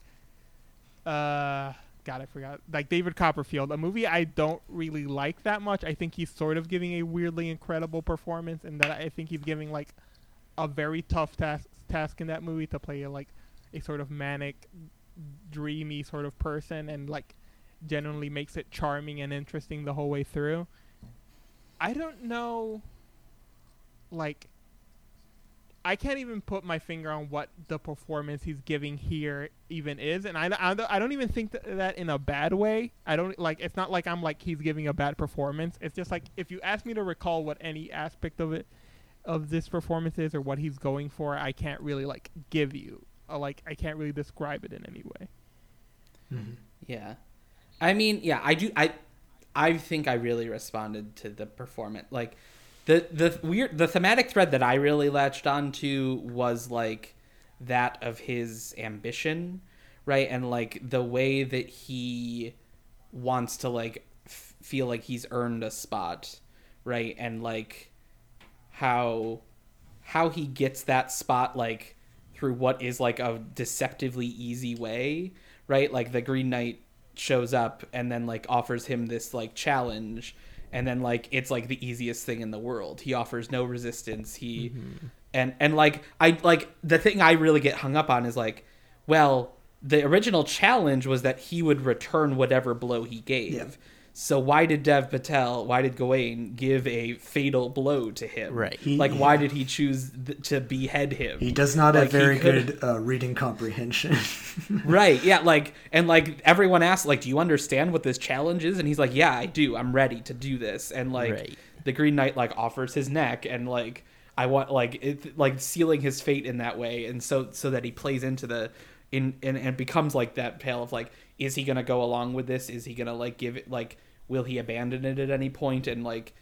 uh, God, I forgot. Like David Copperfield, a movie I don't really like that much. I think he's sort of giving a weirdly incredible performance, and that I think he's giving like a very tough task task in that movie to play like a sort of manic, dreamy sort of person, and like genuinely makes it charming and interesting the whole way through. I don't know, like, I can't even put my finger on what the performance he's giving here even is, and I, I, don't- I don't even think that, that in a bad way. I don't like. It's not like I'm like he's giving a bad performance. It's just like if you ask me to recall what any aspect of it, of this performance is or what he's going for, I can't really like give you. Uh, like I can't really describe it in any way. Yeah. I mean, yeah, I do I I think I really responded to the performance. Like the the weird the thematic thread that I really latched onto was like that of his ambition, right? And like the way that he wants to like f- feel like he's earned a spot, right? And like how how he gets that spot like through what is like a deceptively easy way, right? Like the Green Knight shows up and then like offers him this like challenge and then like it's like the easiest thing in the world. He offers no resistance. He mm-hmm. and and like I like the thing I really get hung up on is like well, the original challenge was that he would return whatever blow he gave. Yeah. So why did Dev Patel, why did Gawain give a fatal blow to him? Right. He- like why did he choose th- to behead him? He does not Like, have very good uh, reading comprehension. right yeah like and like everyone asks like do you understand what this challenge is and he's like yeah i do i'm ready to do this and like Right. the green knight like offers his neck and like i want like it like sealing his fate in that way and so so that he plays into the in and, and becomes like that pale of like is he gonna go along with this is he gonna like give it like will he abandon it at any point and like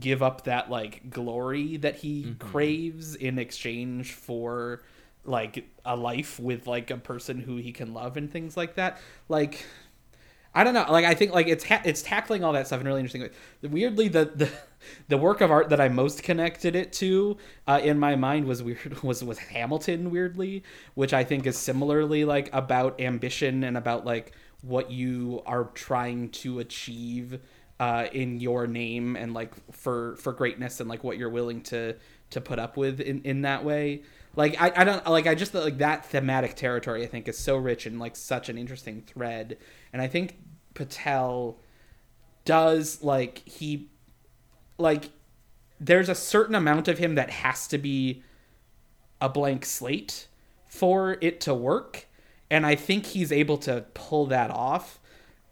give up that like glory that he mm-hmm. craves in exchange for like a life with like a person who he can love and things like that like I don't know. Like I think like it's ha- it's tackling all that stuff in a really interesting way. Weirdly, the the the work of art that I most connected it to uh, in my mind was weird was was Hamilton. Weirdly, which I think is similarly like about ambition and about like what you are trying to achieve uh, in your name and like for for greatness and like what you're willing to to put up with in in that way. Like I, I don't like I just like that thematic territory I think is so rich and like such an interesting thread and I think Patel does like he like there's a certain amount of him that has to be a blank slate for it to work and I think he's able to pull that off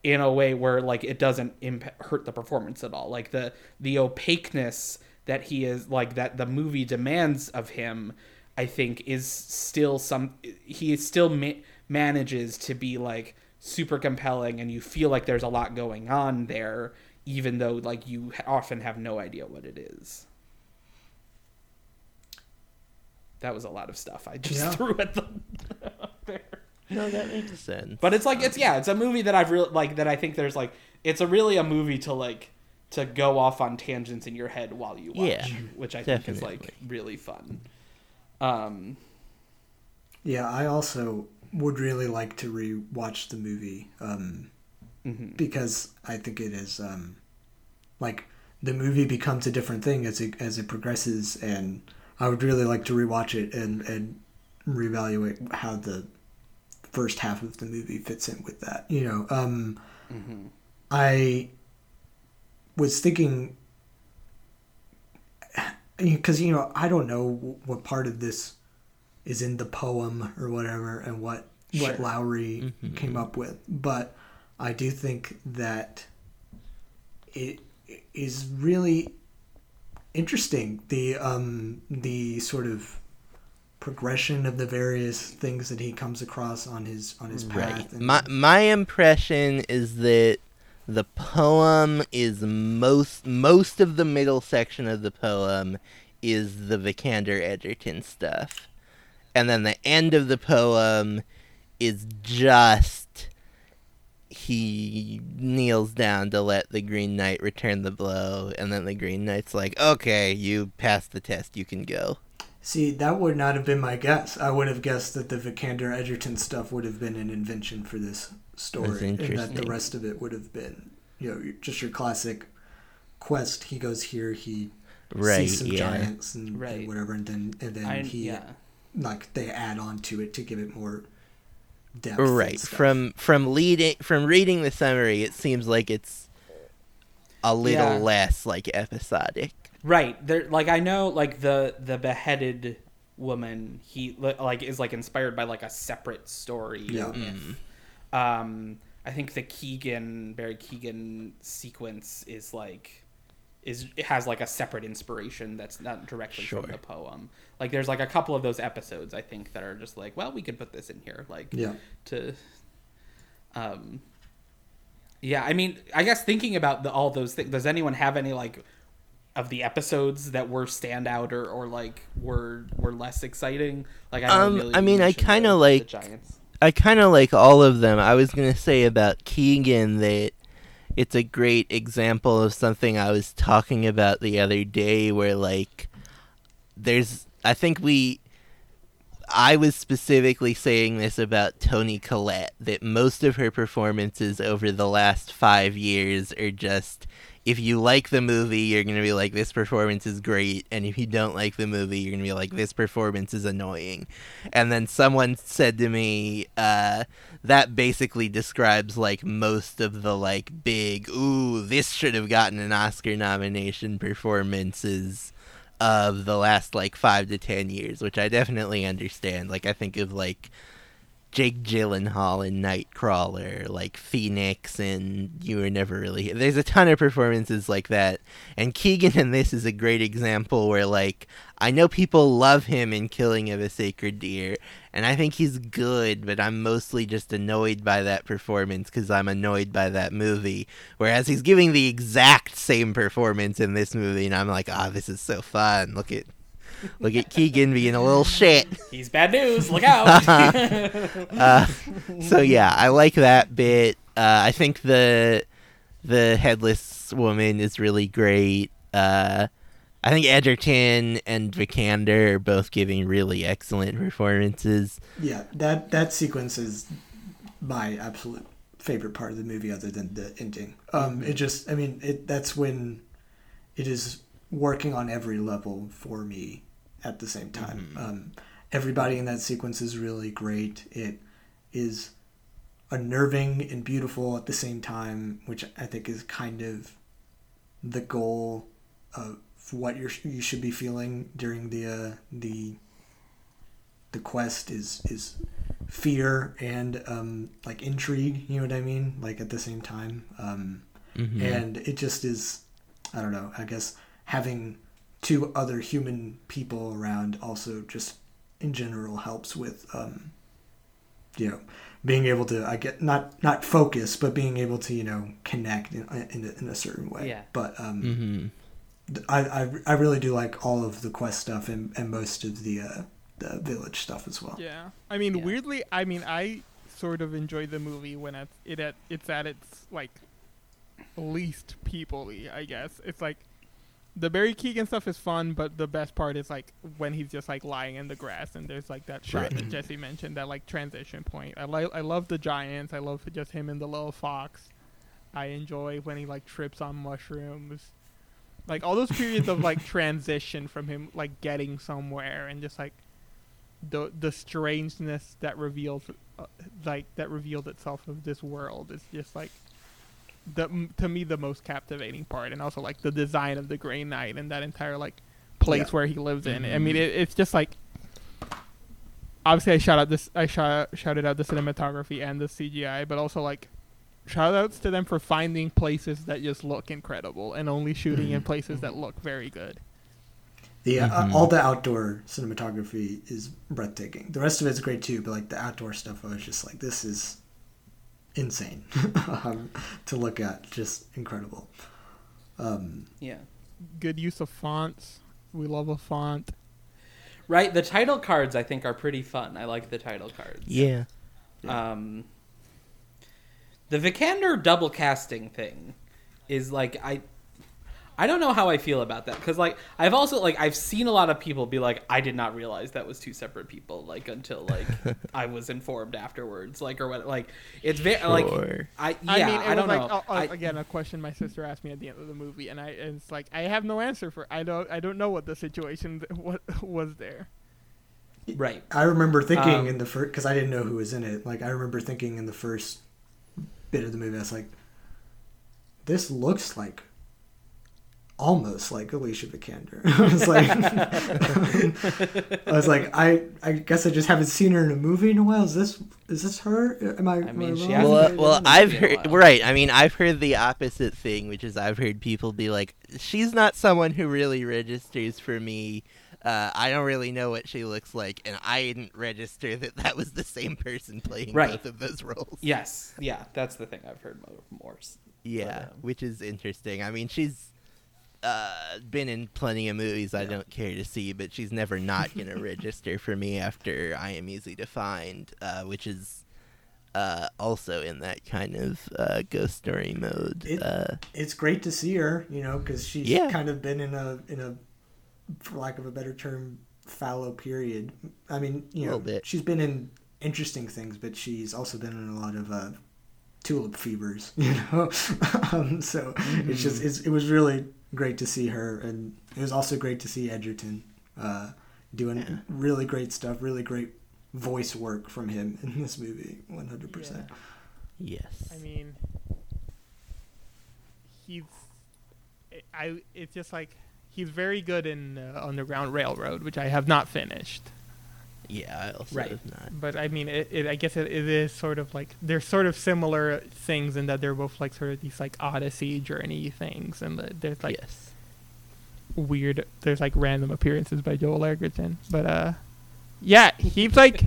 in a way where like it doesn't hurt the performance at all. Like the the opaqueness that he is like that the movie demands of him i think is still some he still ma- manages to be like super compelling and you feel like there's a lot going on there even though like you often have no idea what it is that was a lot of stuff i just Yeah. threw at them there No, that makes sense. but it's like it's yeah, it's a movie that I've really like that I think there's like it's a really a movie to like to go off on tangents in your head while you watch, Yeah, which I think is like really fun. Um yeah, I also would really like to rewatch the movie um, mhm. because I think it is um, like the movie becomes a different thing as it as it progresses, and I would really like to rewatch it and and reevaluate how the first half of the movie fits in with that. You know, um, I was thinking because you know I don't know what part of this is in the poem or whatever, and what what Sure. Lowery came up with, but I do think that it is really interesting the um the sort of progression of the various things that he comes across on his on his path Right. and- My my impression is that the poem is most most of the middle section of the poem is the Vikander Edgerton stuff. And then the end of the poem is just he kneels down to let the Green Knight return the blow, and then the Green Knight's like, "Okay, you passed the test, you can go." See, that would not have been my guess. I would have guessed that the Vikander Edgerton stuff would have been an invention for this story, and that the rest of it would have been, you know, just your classic quest. He goes here, he Right? sees some yeah. giants and, and whatever, and then and then I, he yeah. like they add on to it to give it more depth. right from from leading from reading the summary it seems like it's a little Yeah. less like episodic Right. There like I know like the the beheaded woman he like is like inspired by like a separate story. Yeah. with, Um I think the Keegan Barry Keegan sequence is like is it has like a separate inspiration that's not directly Sure. from the poem. Like there's like a couple of those episodes I think that are just like, well, we could put this in here like Yeah. to um yeah, I mean, I guess thinking about the, all those things, does anyone have any like of the episodes that were standout or, or like were were less exciting? Like I, know Um, Amelia, I mean, I kinda like- the Giants. I kind of like all of them. I was going to say about Keegan that it's a great example of something I was talking about the other day where like there's I think we I was specifically saying this about Toni Collette that most of her performances over the last 5 years are just if you like the movie, you're going to be like this performance is great and if you don't like the movie, you're going to be like this performance is annoying. And then someone said to me, uh, that basically describes like most of the like big, ooh, this should have gotten an Oscar nomination performances of the last like five to ten years, which I definitely understand. Like I think of like Jake Gyllenhaal in Nightcrawler, like Phoenix, and You Were Never Really. Here. There's a ton of performances like that, and Keegan in this is a great example where like I know people love him in Killing of a Sacred Deer, and I think he's good, but I'm mostly just annoyed by that performance because I'm annoyed by that movie. Whereas he's giving the exact same performance in this movie, and I'm like, ah, this is so fun. Look at. Look at Keegan being a little shit. He's bad news. Look out. uh, so yeah, I like that bit. Uh, I think the the headless woman is really great. Uh, I think Edgerton and Vikander are both giving really excellent performances. Yeah, that that sequence is my absolute favorite part of the movie, other than the ending. Um, it just, I mean, it that's when it is working on every level for me at the same time. Um, everybody in that sequence is really great. It is unnerving and beautiful at the same time, which I think is kind of the goal of what you're, you should be feeling during the uh, the the quest is is fear and um, like intrigue. You know what I mean? Like at the same time, um, Mhm. and it just is. I don't know. I guess having two other human people around also just in general helps with um, you know being able to I get not not focus but being able to you know connect in in a, in a certain way. Yeah. But um, Mhm. I, I I really do like all of the quest stuff and, and most of the uh, the village stuff as well. Yeah, I mean, Yeah. weirdly, I mean, I sort of enjoy the movie when it's it at it's at its like least peoply. I guess it's like the Barry Keegan stuff is fun, but the best part is like when he's just like lying in the grass and there's like that shot Right. that Jesse mentioned, that like transition point. I like I love the giants. I love just him and the little fox. I enjoy when he like trips on mushrooms. Like all those periods of like transition from him like getting somewhere and just like the the strangeness that reveals uh, like that revealed itself of this world is just like the to me the most captivating part and also like the design of the Green Knight and that entire like place Yeah. where he lives in. I mean it, it's just like obviously I shout out this I shout shouted out the cinematography and the CGI, but also like shout outs to them for finding places that just look incredible and only shooting in places that look very good. The uh, Mhm. all the outdoor cinematography is breathtaking. The rest of it's great too, but like the outdoor stuff, I was just like, this is insane um, to look at. Just incredible. Um, yeah. Good use of fonts. We love a font. Right. The title cards I think are pretty fun. I like the title cards. Yeah. Um, the Vikander double casting thing is like I. I don't know how I feel about that because like I've also like I've seen a lot of people be like I did not realize that was two separate people like until like I was informed afterwards like or what like it's very like I yeah I I, mean, it don't was know like uh, uh, I- again a question my sister asked me at the end of the movie, and I and it's like I have no answer for. I don't I don't know what the situation what was there. Right. I remember thinking Um, in the first because I didn't know who was in it. Like I remember thinking in the first bit of the movie, I was like, "This looks like almost like Alicia Vikander." I was like, I was like, I I guess I just haven't seen her in a movie in a while. Is this is this her? Am I? I mean, am she wrong? hasn't Well, well, I've movie in a heard right. I mean, I've heard the opposite thing, which is I've heard people be like, "She's not someone who really registers for me. Uh, I don't really know what she looks like, and I didn't register that that was the same person playing Right. both of those roles." Yes. Yeah. That's the thing I've heard mo- more. s- Yeah, um, which is interesting. I mean, she's uh, been in plenty of movies I Yeah. don't care to see, but she's never not going to register for me after I Am Easy to Find, uh, which is uh, also in that kind of uh, ghost story mode. It- uh, it's great to see her, you know, because she's Yeah. kind of been in a in a, for lack of a better term, fallow period. I mean, you know, bit. she's been in interesting things, but she's also been in a lot of uh, tulip fevers, you know. um, so it's just it's, it was really great to see her, and it was also great to see Edgerton uh, doing Yeah. really great stuff, really great voice work from him in this movie, one hundred percent. yes. I mean, he's. I. It's just like he's very good in uh, Underground Railroad, which I have not finished. Yeah, I also Right. not. But I mean, it, it, I guess it, it is sort of like they're sort of similar things in that they're both like sort of these like Odyssey journey things, and the, there's like yes. weird. There's like random appearances by Joel Edgerton, but uh, yeah, he's like.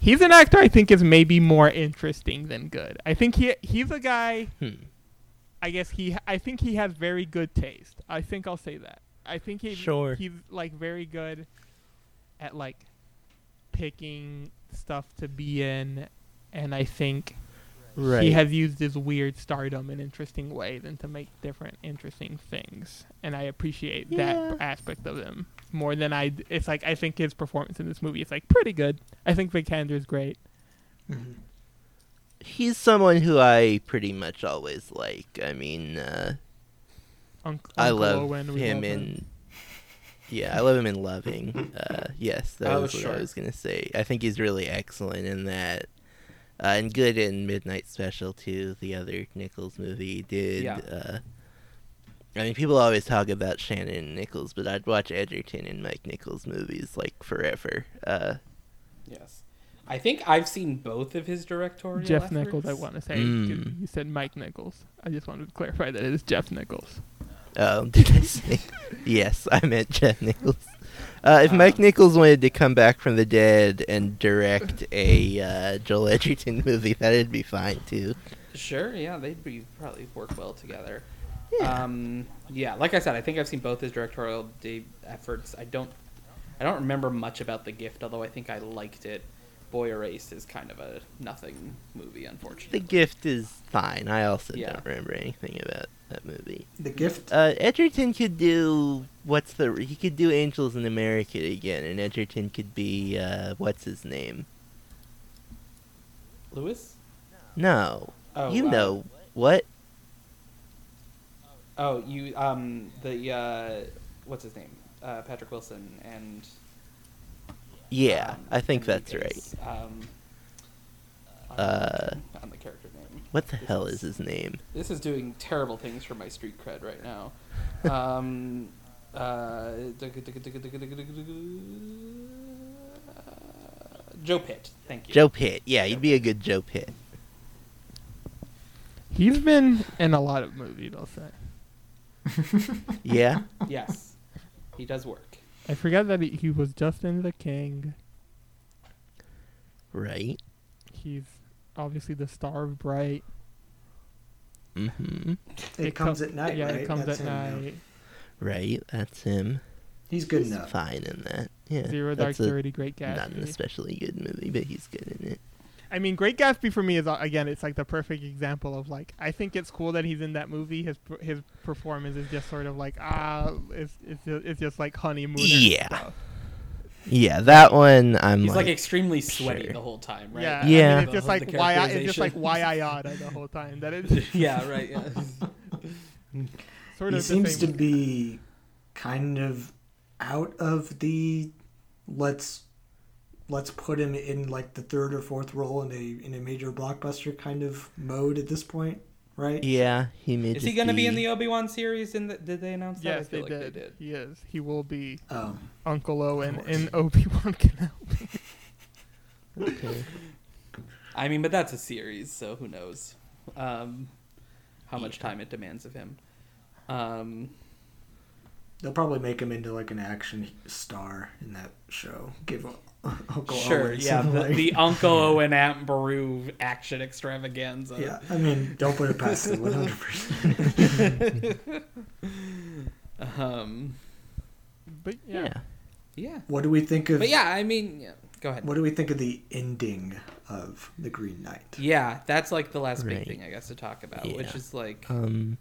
He's an actor I think is maybe more interesting than good. I think he he's a guy Hmm. I guess he I think he has very good taste. I think I'll say that. I think he Sure. he's like very good at like picking stuff to be in and I think Right. he has used his weird stardom in interesting ways and to make different interesting things. And I appreciate Yeah. that aspect of him more than I d- it's like I think his performance in this movie is like pretty good. I think Vikander's great. He's someone who I pretty much always like. I mean, uh, Unc- I love Owen, him love in. Yeah, I love him in Loving. Uh, yes, that Oh, was what sure. I was gonna say. I think he's really excellent in that, uh, and good in Midnight Special too. The other Nichols movie he did. Yeah. Uh, I mean, people always talk about Shannon and Nichols, but I'd watch Edgerton and Mike Nichols movies like forever. Uh, Yes. I think I've seen both of his directorial Jeff efforts. Nichols, I want to say. Mm. You said Mike Nichols. I just wanted to clarify that it is Jeff Nichols. Oh, did I say? yes, I meant Jeff Nichols. Uh, if Mike Nichols wanted to come back from the dead and direct a uh, Joel Edgerton movie, that'd be fine too. Sure, yeah, they'd be probably work well together. Yeah. Um, yeah, like I said, I think I've seen both his directorial de- efforts. I don't, I don't remember much about The Gift, although I think I liked it. Boy Erased is kind of a nothing movie, unfortunately. The. Gift is fine. I also Yeah. don't remember anything about that movie. The gift. Uh, Edgerton could do what's the he could do Angels in America again, and Edgerton could be uh, what's his name? Lewis? No, Oh, you uh, know what? Oh, you um the uh, what's his name? Uh, Patrick Wilson and. Yeah, um, I think that's right. Um, Uh, blanking on the character name. What the This hell is- is his name? This is doing terrible things for my street cred right now. Um, uh, Joe Pitt. Thank you. Joe Pitt. Yeah, he'd be a good Joe Pitt. He's been in a lot of movies, I'll say. Yeah. Yes, he does work. I forgot that he, he was Justin The King. Right. He's obviously the star of Bright. Mm-hmm. It, comes com- at night, Yeah, right? it comes That's at him now. night. Right. That's him. He's good He's enough. fine in that. Yeah. Zero Dark a- Thirty, Great Not an especially good movie, but he's good in it. I mean, Great Gatsby for me is uh, again, it's like the perfect example of like I think it's cool that he's in that movie. His his performance is just sort of like ah, it's it's just, it's just like honeymoon. Yeah. stuff. Yeah, that one I'm He's like, like, extremely sweaty sure. the whole time, right? Yeah, Yeah. I mean, it's just like why I, it's just like why I yada the whole time. That is yeah, right. Yeah. sort he of the seems to be kind of out of the let's let's put him in like the third or fourth role in a in a major blockbuster kind of mode at this point, right? Yeah, he may. Is he going to be in the Obi Wan series? In the, did they announce that? I Yes, feel they like did. they did. He is. He will be Um, Uncle Owen course. in Obi Wan Kenobi. Okay. I mean, but that's a series, so who knows um, how much time it demands of him. Um, they'll probably make him into like an action star in that show. Give Uncle sure, Owen yeah, the, like- the Uncle Owen Aunt Beru action extravaganza. Yeah, I mean, don't put it past him. One hundred percent. Um, But yeah. Yeah. yeah, What do we think of? but yeah, I mean, yeah, go ahead. What do we think of the ending of the Green Knight? Yeah, that's like the last big thing I guess to talk about, which is like, Um.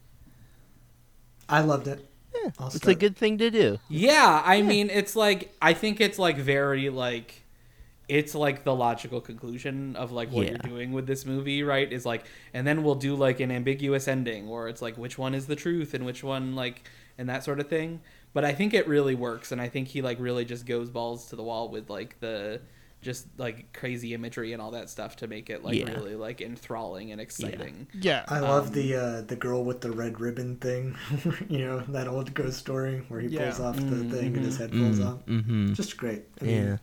I loved it. Yeah, I'll it's a good thing to do. yeah, I mean, it's like I think it's like very like. It's like the logical conclusion of like what you're doing with this movie, right? Is like, and then we'll do like an ambiguous ending, or it's like which one is the truth and which one like, and that sort of thing. But I think it really works, and I think he like really just goes balls to the wall with like the just like crazy imagery and all that stuff to make it like Yeah. really like enthralling and exciting. Yeah. I love Um, the uh, the girl with the red ribbon thing. you know that old ghost story where he pulls Yeah. off the Mm, thing and his head falls off. Mm-hmm. Just great. I mean, Yeah.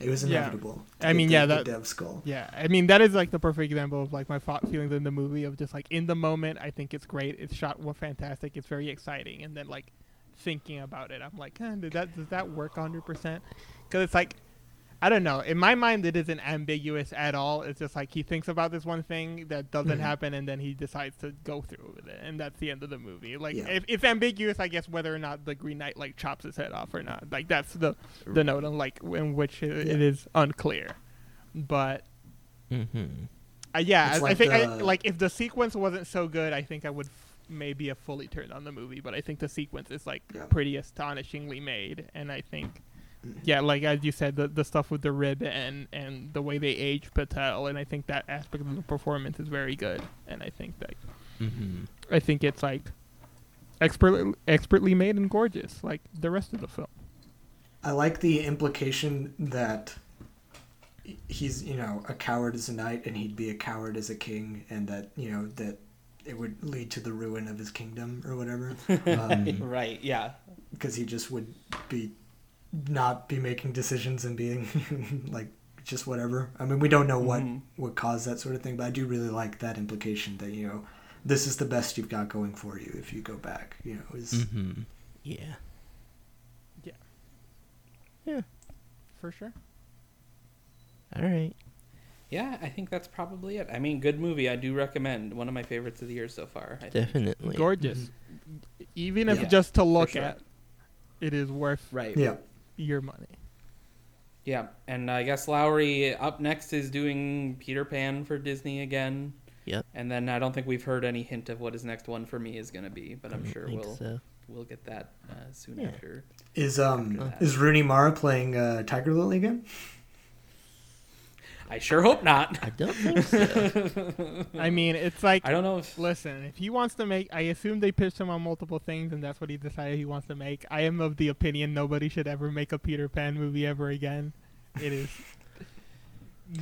it was inevitable. to I mean, the- yeah, the that- dev skull. Yeah, I mean that is like the perfect example of like my thought feelings in the movie of just like in the moment I think it's great, it's shot well fantastic, it's very exciting, and then like thinking about it, I'm like, eh, did that does that work 100? percent Because it's like I don't know. In my mind, it isn't ambiguous at all. It's just like he thinks about this one thing that doesn't Mhm. happen, and then he decides to go through with it, and that's the end of the movie. Like, Yeah. if it's ambiguous, I guess whether or not the Green Knight like chops his head off or not. Like that's the the note on like in which it, it Yeah. is unclear. But Mm-hmm. uh, yeah, I, I like think I, like if the sequence wasn't so good, I think I would f- maybe have fully turned on the movie. But I think the sequence is like Yeah. pretty astonishingly made, and I think Mm-hmm. Yeah, like as you said, the the stuff with the rib and and the way they age Patel, and I think that aspect of the performance is very good, and I think that Mm-hmm. I think it's like expertly expertly made and gorgeous, like the rest of the film. I like the implication that he's you know a coward as a knight and he'd be a coward as a king, and that you know that it would lead to the ruin of his kingdom or whatever. Um, right? Yeah. because he just would be not be making decisions and being like just whatever. I mean, we don't know what Mhm. would cause that sort of thing, but I do really like that implication that you know this is the best you've got going for you if you go back. You know, is Mm-hmm. Yeah. For sure. All right. Yeah, I think that's probably it. I mean, good movie. I do recommend. One of my favorites of the year so far. I think. Definitely. Gorgeous. Even if Yeah, just to look sure. at, it is worth Right. yeah. Your money. Yeah, and I guess Lowery up next is doing Peter Pan for Disney again. Yep. And then I don't think we've heard any hint of what his next one for me is going to be, but I I'm sure we'll so. we'll get that uh, soon Yeah. after. Is um Uh, is Rooney Mara playing uh, Tiger Lily again? I sure hope not. I don't think so. I mean, it's like I don't know if Listen, if he wants to make, I assume they pitched him on multiple things, and that's what he decided he wants to make. I am of the opinion nobody should ever make a Peter Pan movie ever again. It is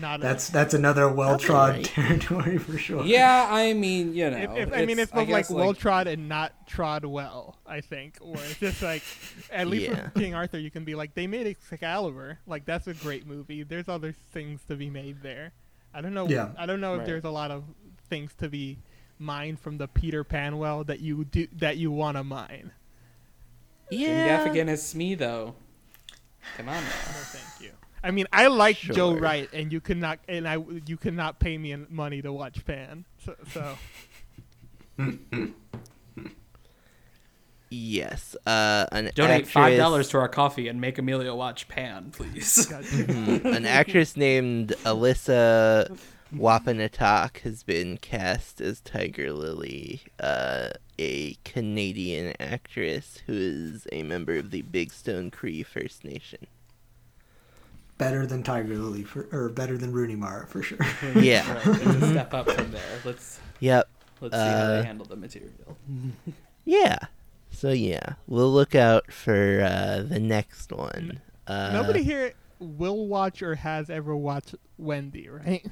not. That's that's another well trod right. territory for sure. Yeah, I mean, you know. If, if, I mean, it's both like guess, well trod and not trod well. I think, or it's just like, at least Yeah. with King Arthur, you can be like, they made Excalibur. Like that's a great movie. There's other things to be made there. I don't know. Yeah. I don't know if Right. there's a lot of things to be mined from the Peter Pan well that you do that you want to mine. Yeah. Jim yeah. Gaffigan is Smee though. Come on now. No, thank you. I mean, I like Joe Wright, and you cannot, and I, you cannot pay me money to watch Pan. So, so Yes. Uh, an Donate five dollars to our Ko-fi and make Emilio watch Pan, please. gotcha. Mhm. An actress named Alyssa Wapanatâhk has been cast as Tiger Lily, uh, a Canadian actress who is a member of the Big Stone Cree First Nation. Better than Tiger Lily for, or better than Rooney Mara for sure. Yeah. Right, it's a step up from there. Let's Yep. let's see how they Uh, handle the material. Yeah. So yeah, we'll look out for uh, the next one. Uh, nobody here. will watch or has ever watched Wendy, right?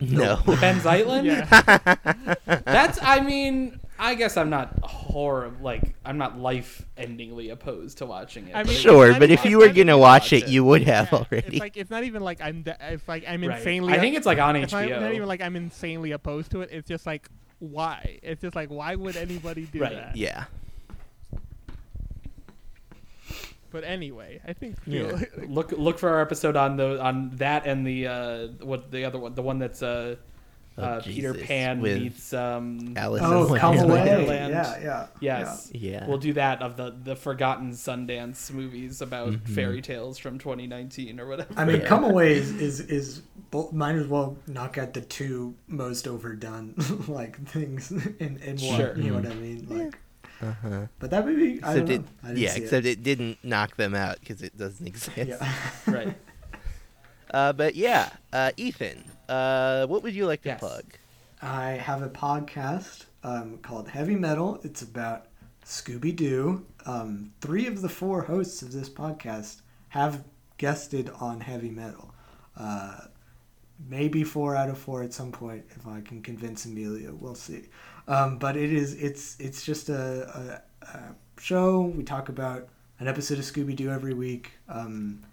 No. Benh Zeitlin. Yeah. That's. I mean, I guess I'm not horror like I'm not life-endingly opposed to watching it. I but mean, Sure, but if you were gonna watch watch it, it. you would have Yeah, already. It's like it's not even like I'm de- it's like I'm Right. insanely. I think it's like on it's not, HBO. not even like I'm insanely opposed to it. It's just like why? It's just like why would anybody do Right. that? yeah. But anyway, I think Yeah. look look for our episode on the on that and the uh what the other one the one that's uh, Oh, uh Peter Jesus. Pan With meets um Alice in Oh, come Wonderland. away. Wonderland. Yeah, yeah. yes Yeah. we'll do that of the the forgotten Sundance movies about Mhm. fairy tales from 2019 or whatever. I mean, Yeah. Come Away is, is is bo- might as well knock out the two most overdone like things in in one. Sure. You know what I mean? Like, Uh-huh. but that movie, I Except don't it, know. I didn't yeah, see except it. didn't knock them out because it doesn't exist. Yeah. right. Uh, but yeah, uh, Ethan, uh, what would you like to Yes. plug? I have a podcast um, called Heavy Metal. It's about Scooby Doo. Um, three of the four hosts of this podcast have guested on Heavy Metal. Uh, maybe four out of four at some point if I can convince Amelia. We'll see. Um, but it is it's it's just a, a, a show. We talk about an episode of Scooby Doo every week. Um,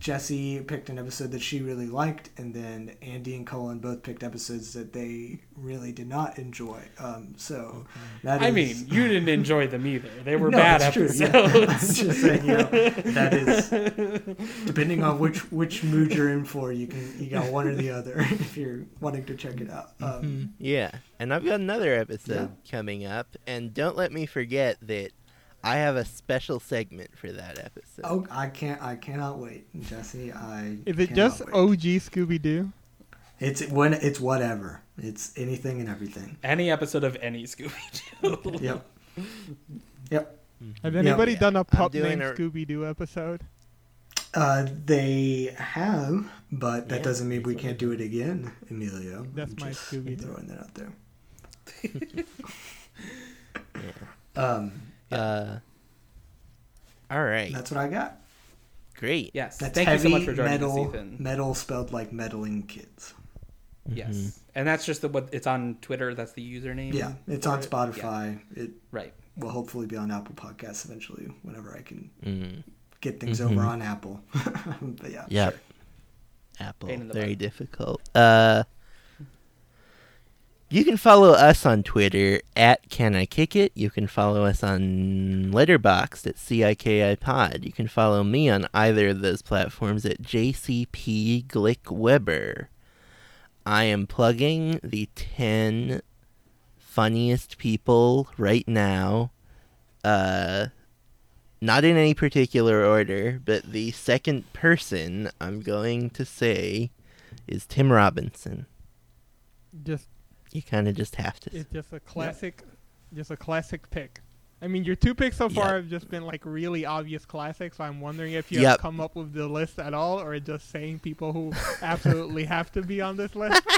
Jesse picked an episode that she really liked, and then Andy and Colin both picked episodes that they really did not enjoy. Um, so that is. I mean, you didn't enjoy them either. They were No, bad it's true, episodes. yeah. I'm just saying, you know, that is depending on which which mood you're in for. You can you got one or the other if you're wanting to check it out. Um, Yeah, and I've got another episode coming up, and don't let me forget that I have a special segment for that episode. Oh, I can't! I cannot wait, Jesse. I Is it just wait. OG Scooby Doo? It's when it's whatever. It's anything and everything. Any episode of any Scooby Doo. Yep. Yep. Have anybody Yeah, done a I'm pup named a- Scooby Doo episode? Uh, they have, but that Yeah, doesn't mean we can't do it again, Emilio. That's I'm my just Scooby-Doo. Throwing that out there. Yeah. Um, Uh, all right, that's what I got. great. yes. That's Thank you heavy so much for joining metal. us, Ethan. Metal spelled like meddling kids. Yes. Mhm. And that's just the what it's on Twitter. That's the username. Yeah, it's on for it? Spotify. It Right. will hopefully be on Apple Podcasts eventually, whenever I can Mm. get things Mhm. over on Apple. but yeah, Yep. sure. Apple, the very butt. difficult. Uh, you can follow us on Twitter at Can I Kick It. You can follow us on Letterboxd at CIKI Pod. You can follow me on either of those platforms at JCP Glick Weber. I am plugging the 10 funniest people right now. Uh, not in any particular order, but the second person I'm going to say is Tim Robinson. Just You kind of just have to. it's just a classic, just a classic pick. I mean, your two picks so far Yep. have just been like really obvious classics. So I'm wondering if you Yep. have come up with the list at all, or just saying people who absolutely have to be on this list.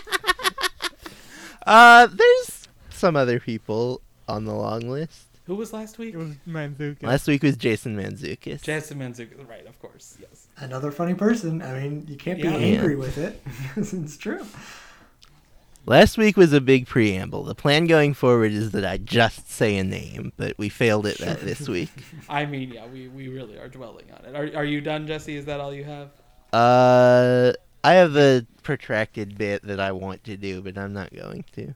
Uh, there's some other people on the long list. Who was last week? It was Manzuka. Last week was Jason Mantzoukas. Jason Mantzoukas, Right. Of course. Yes. Another funny person. I mean, you can't be Yeah. angry with it because it's true. Last week was a big preamble. The plan going forward is that I just say a name, but we failed at that this week. I mean, yeah, we, we really are dwelling on it. Are, are you done, Jesse? Is that all you have? Uh, I have a protracted bit that I want to do, but I'm not going to.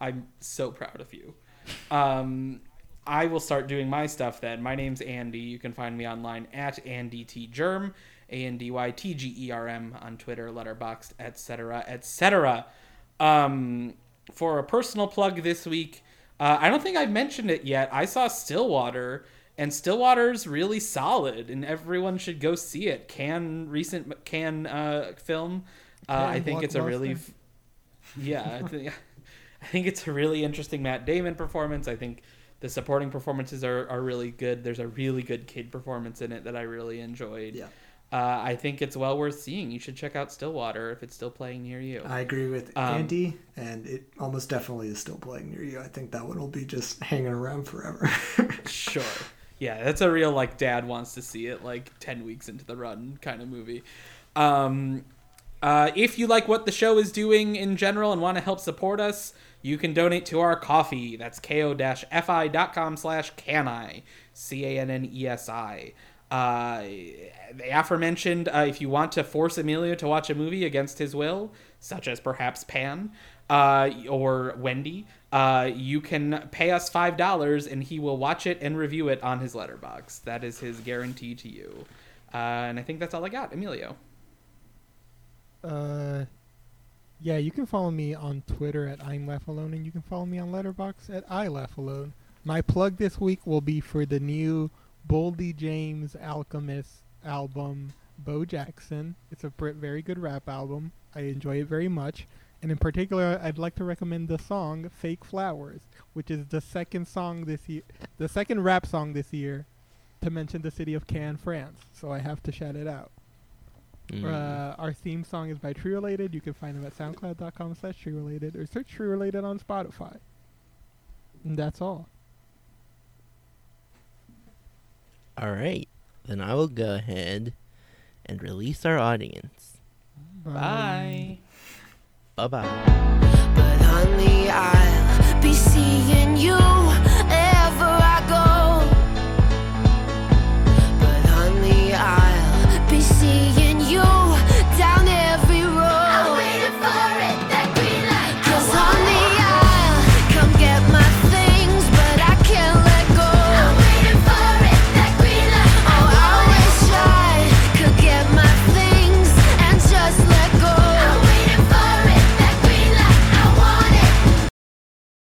I'm so proud of you. Um, I will start doing my stuff then. My name's Andy. You can find me online at AndyTGerm, A N D Y T G E R M on Twitter, Letterboxd, etc., etc. Um, for a personal plug this week, uh, I don't think I've mentioned it yet. I saw Stillwater, and Stillwater's really solid, and everyone should go see it. Can recent can uh, film. Uh, I think it's a really yeah. I think, I think it's a really interesting Matt Damon performance. I think the supporting performances are, are really good. There's a really good kid performance in it that I really enjoyed. Yeah. Uh, I think it's well worth seeing. You should check out Stillwater if it's still playing near you. I agree with Um, Andy, and it almost definitely is still playing near you. I think that one will be just hanging around forever. Sure. Yeah, that's a real like dad wants to see it like 10 weeks into the run kind of movie. Um uh, if you like what the show is doing in general and want to help support us, you can donate to our Ko-fi. That's ko-fi.com slash canI, C-A-N-N-E-S-I. Uh, the aforementioned, uh, if you want to force Emilio to watch a movie against his will, such as perhaps Pan uh, or Wendy, uh, you can pay us $5 and he will watch it and review it on his Letterboxd. That is his guarantee to you. Uh, and I think that's all I got. Emilio. Uh, yeah, you can follow me on Twitter at I'm Laugh Alone, and you can follow me on Letterboxd at I Laugh Alone. My plug this week will be for the new Boldy James Alchemist album, Bo Jackson. It's a very good rap album. I enjoy it very much. And in particular, I'd like to recommend the song "Fake Flowers," which is the second song this year, the second rap song this year, to mention the city of Cannes, France. So I have to shout it out. Mm. Uh, our theme song is by True Related. You can find them at soundcloud.com slash True Related or search True Related on Spotify. And that's all. All right, then I will go ahead and release our audience. Bye. Bye bye. But honey, I'll be seeing you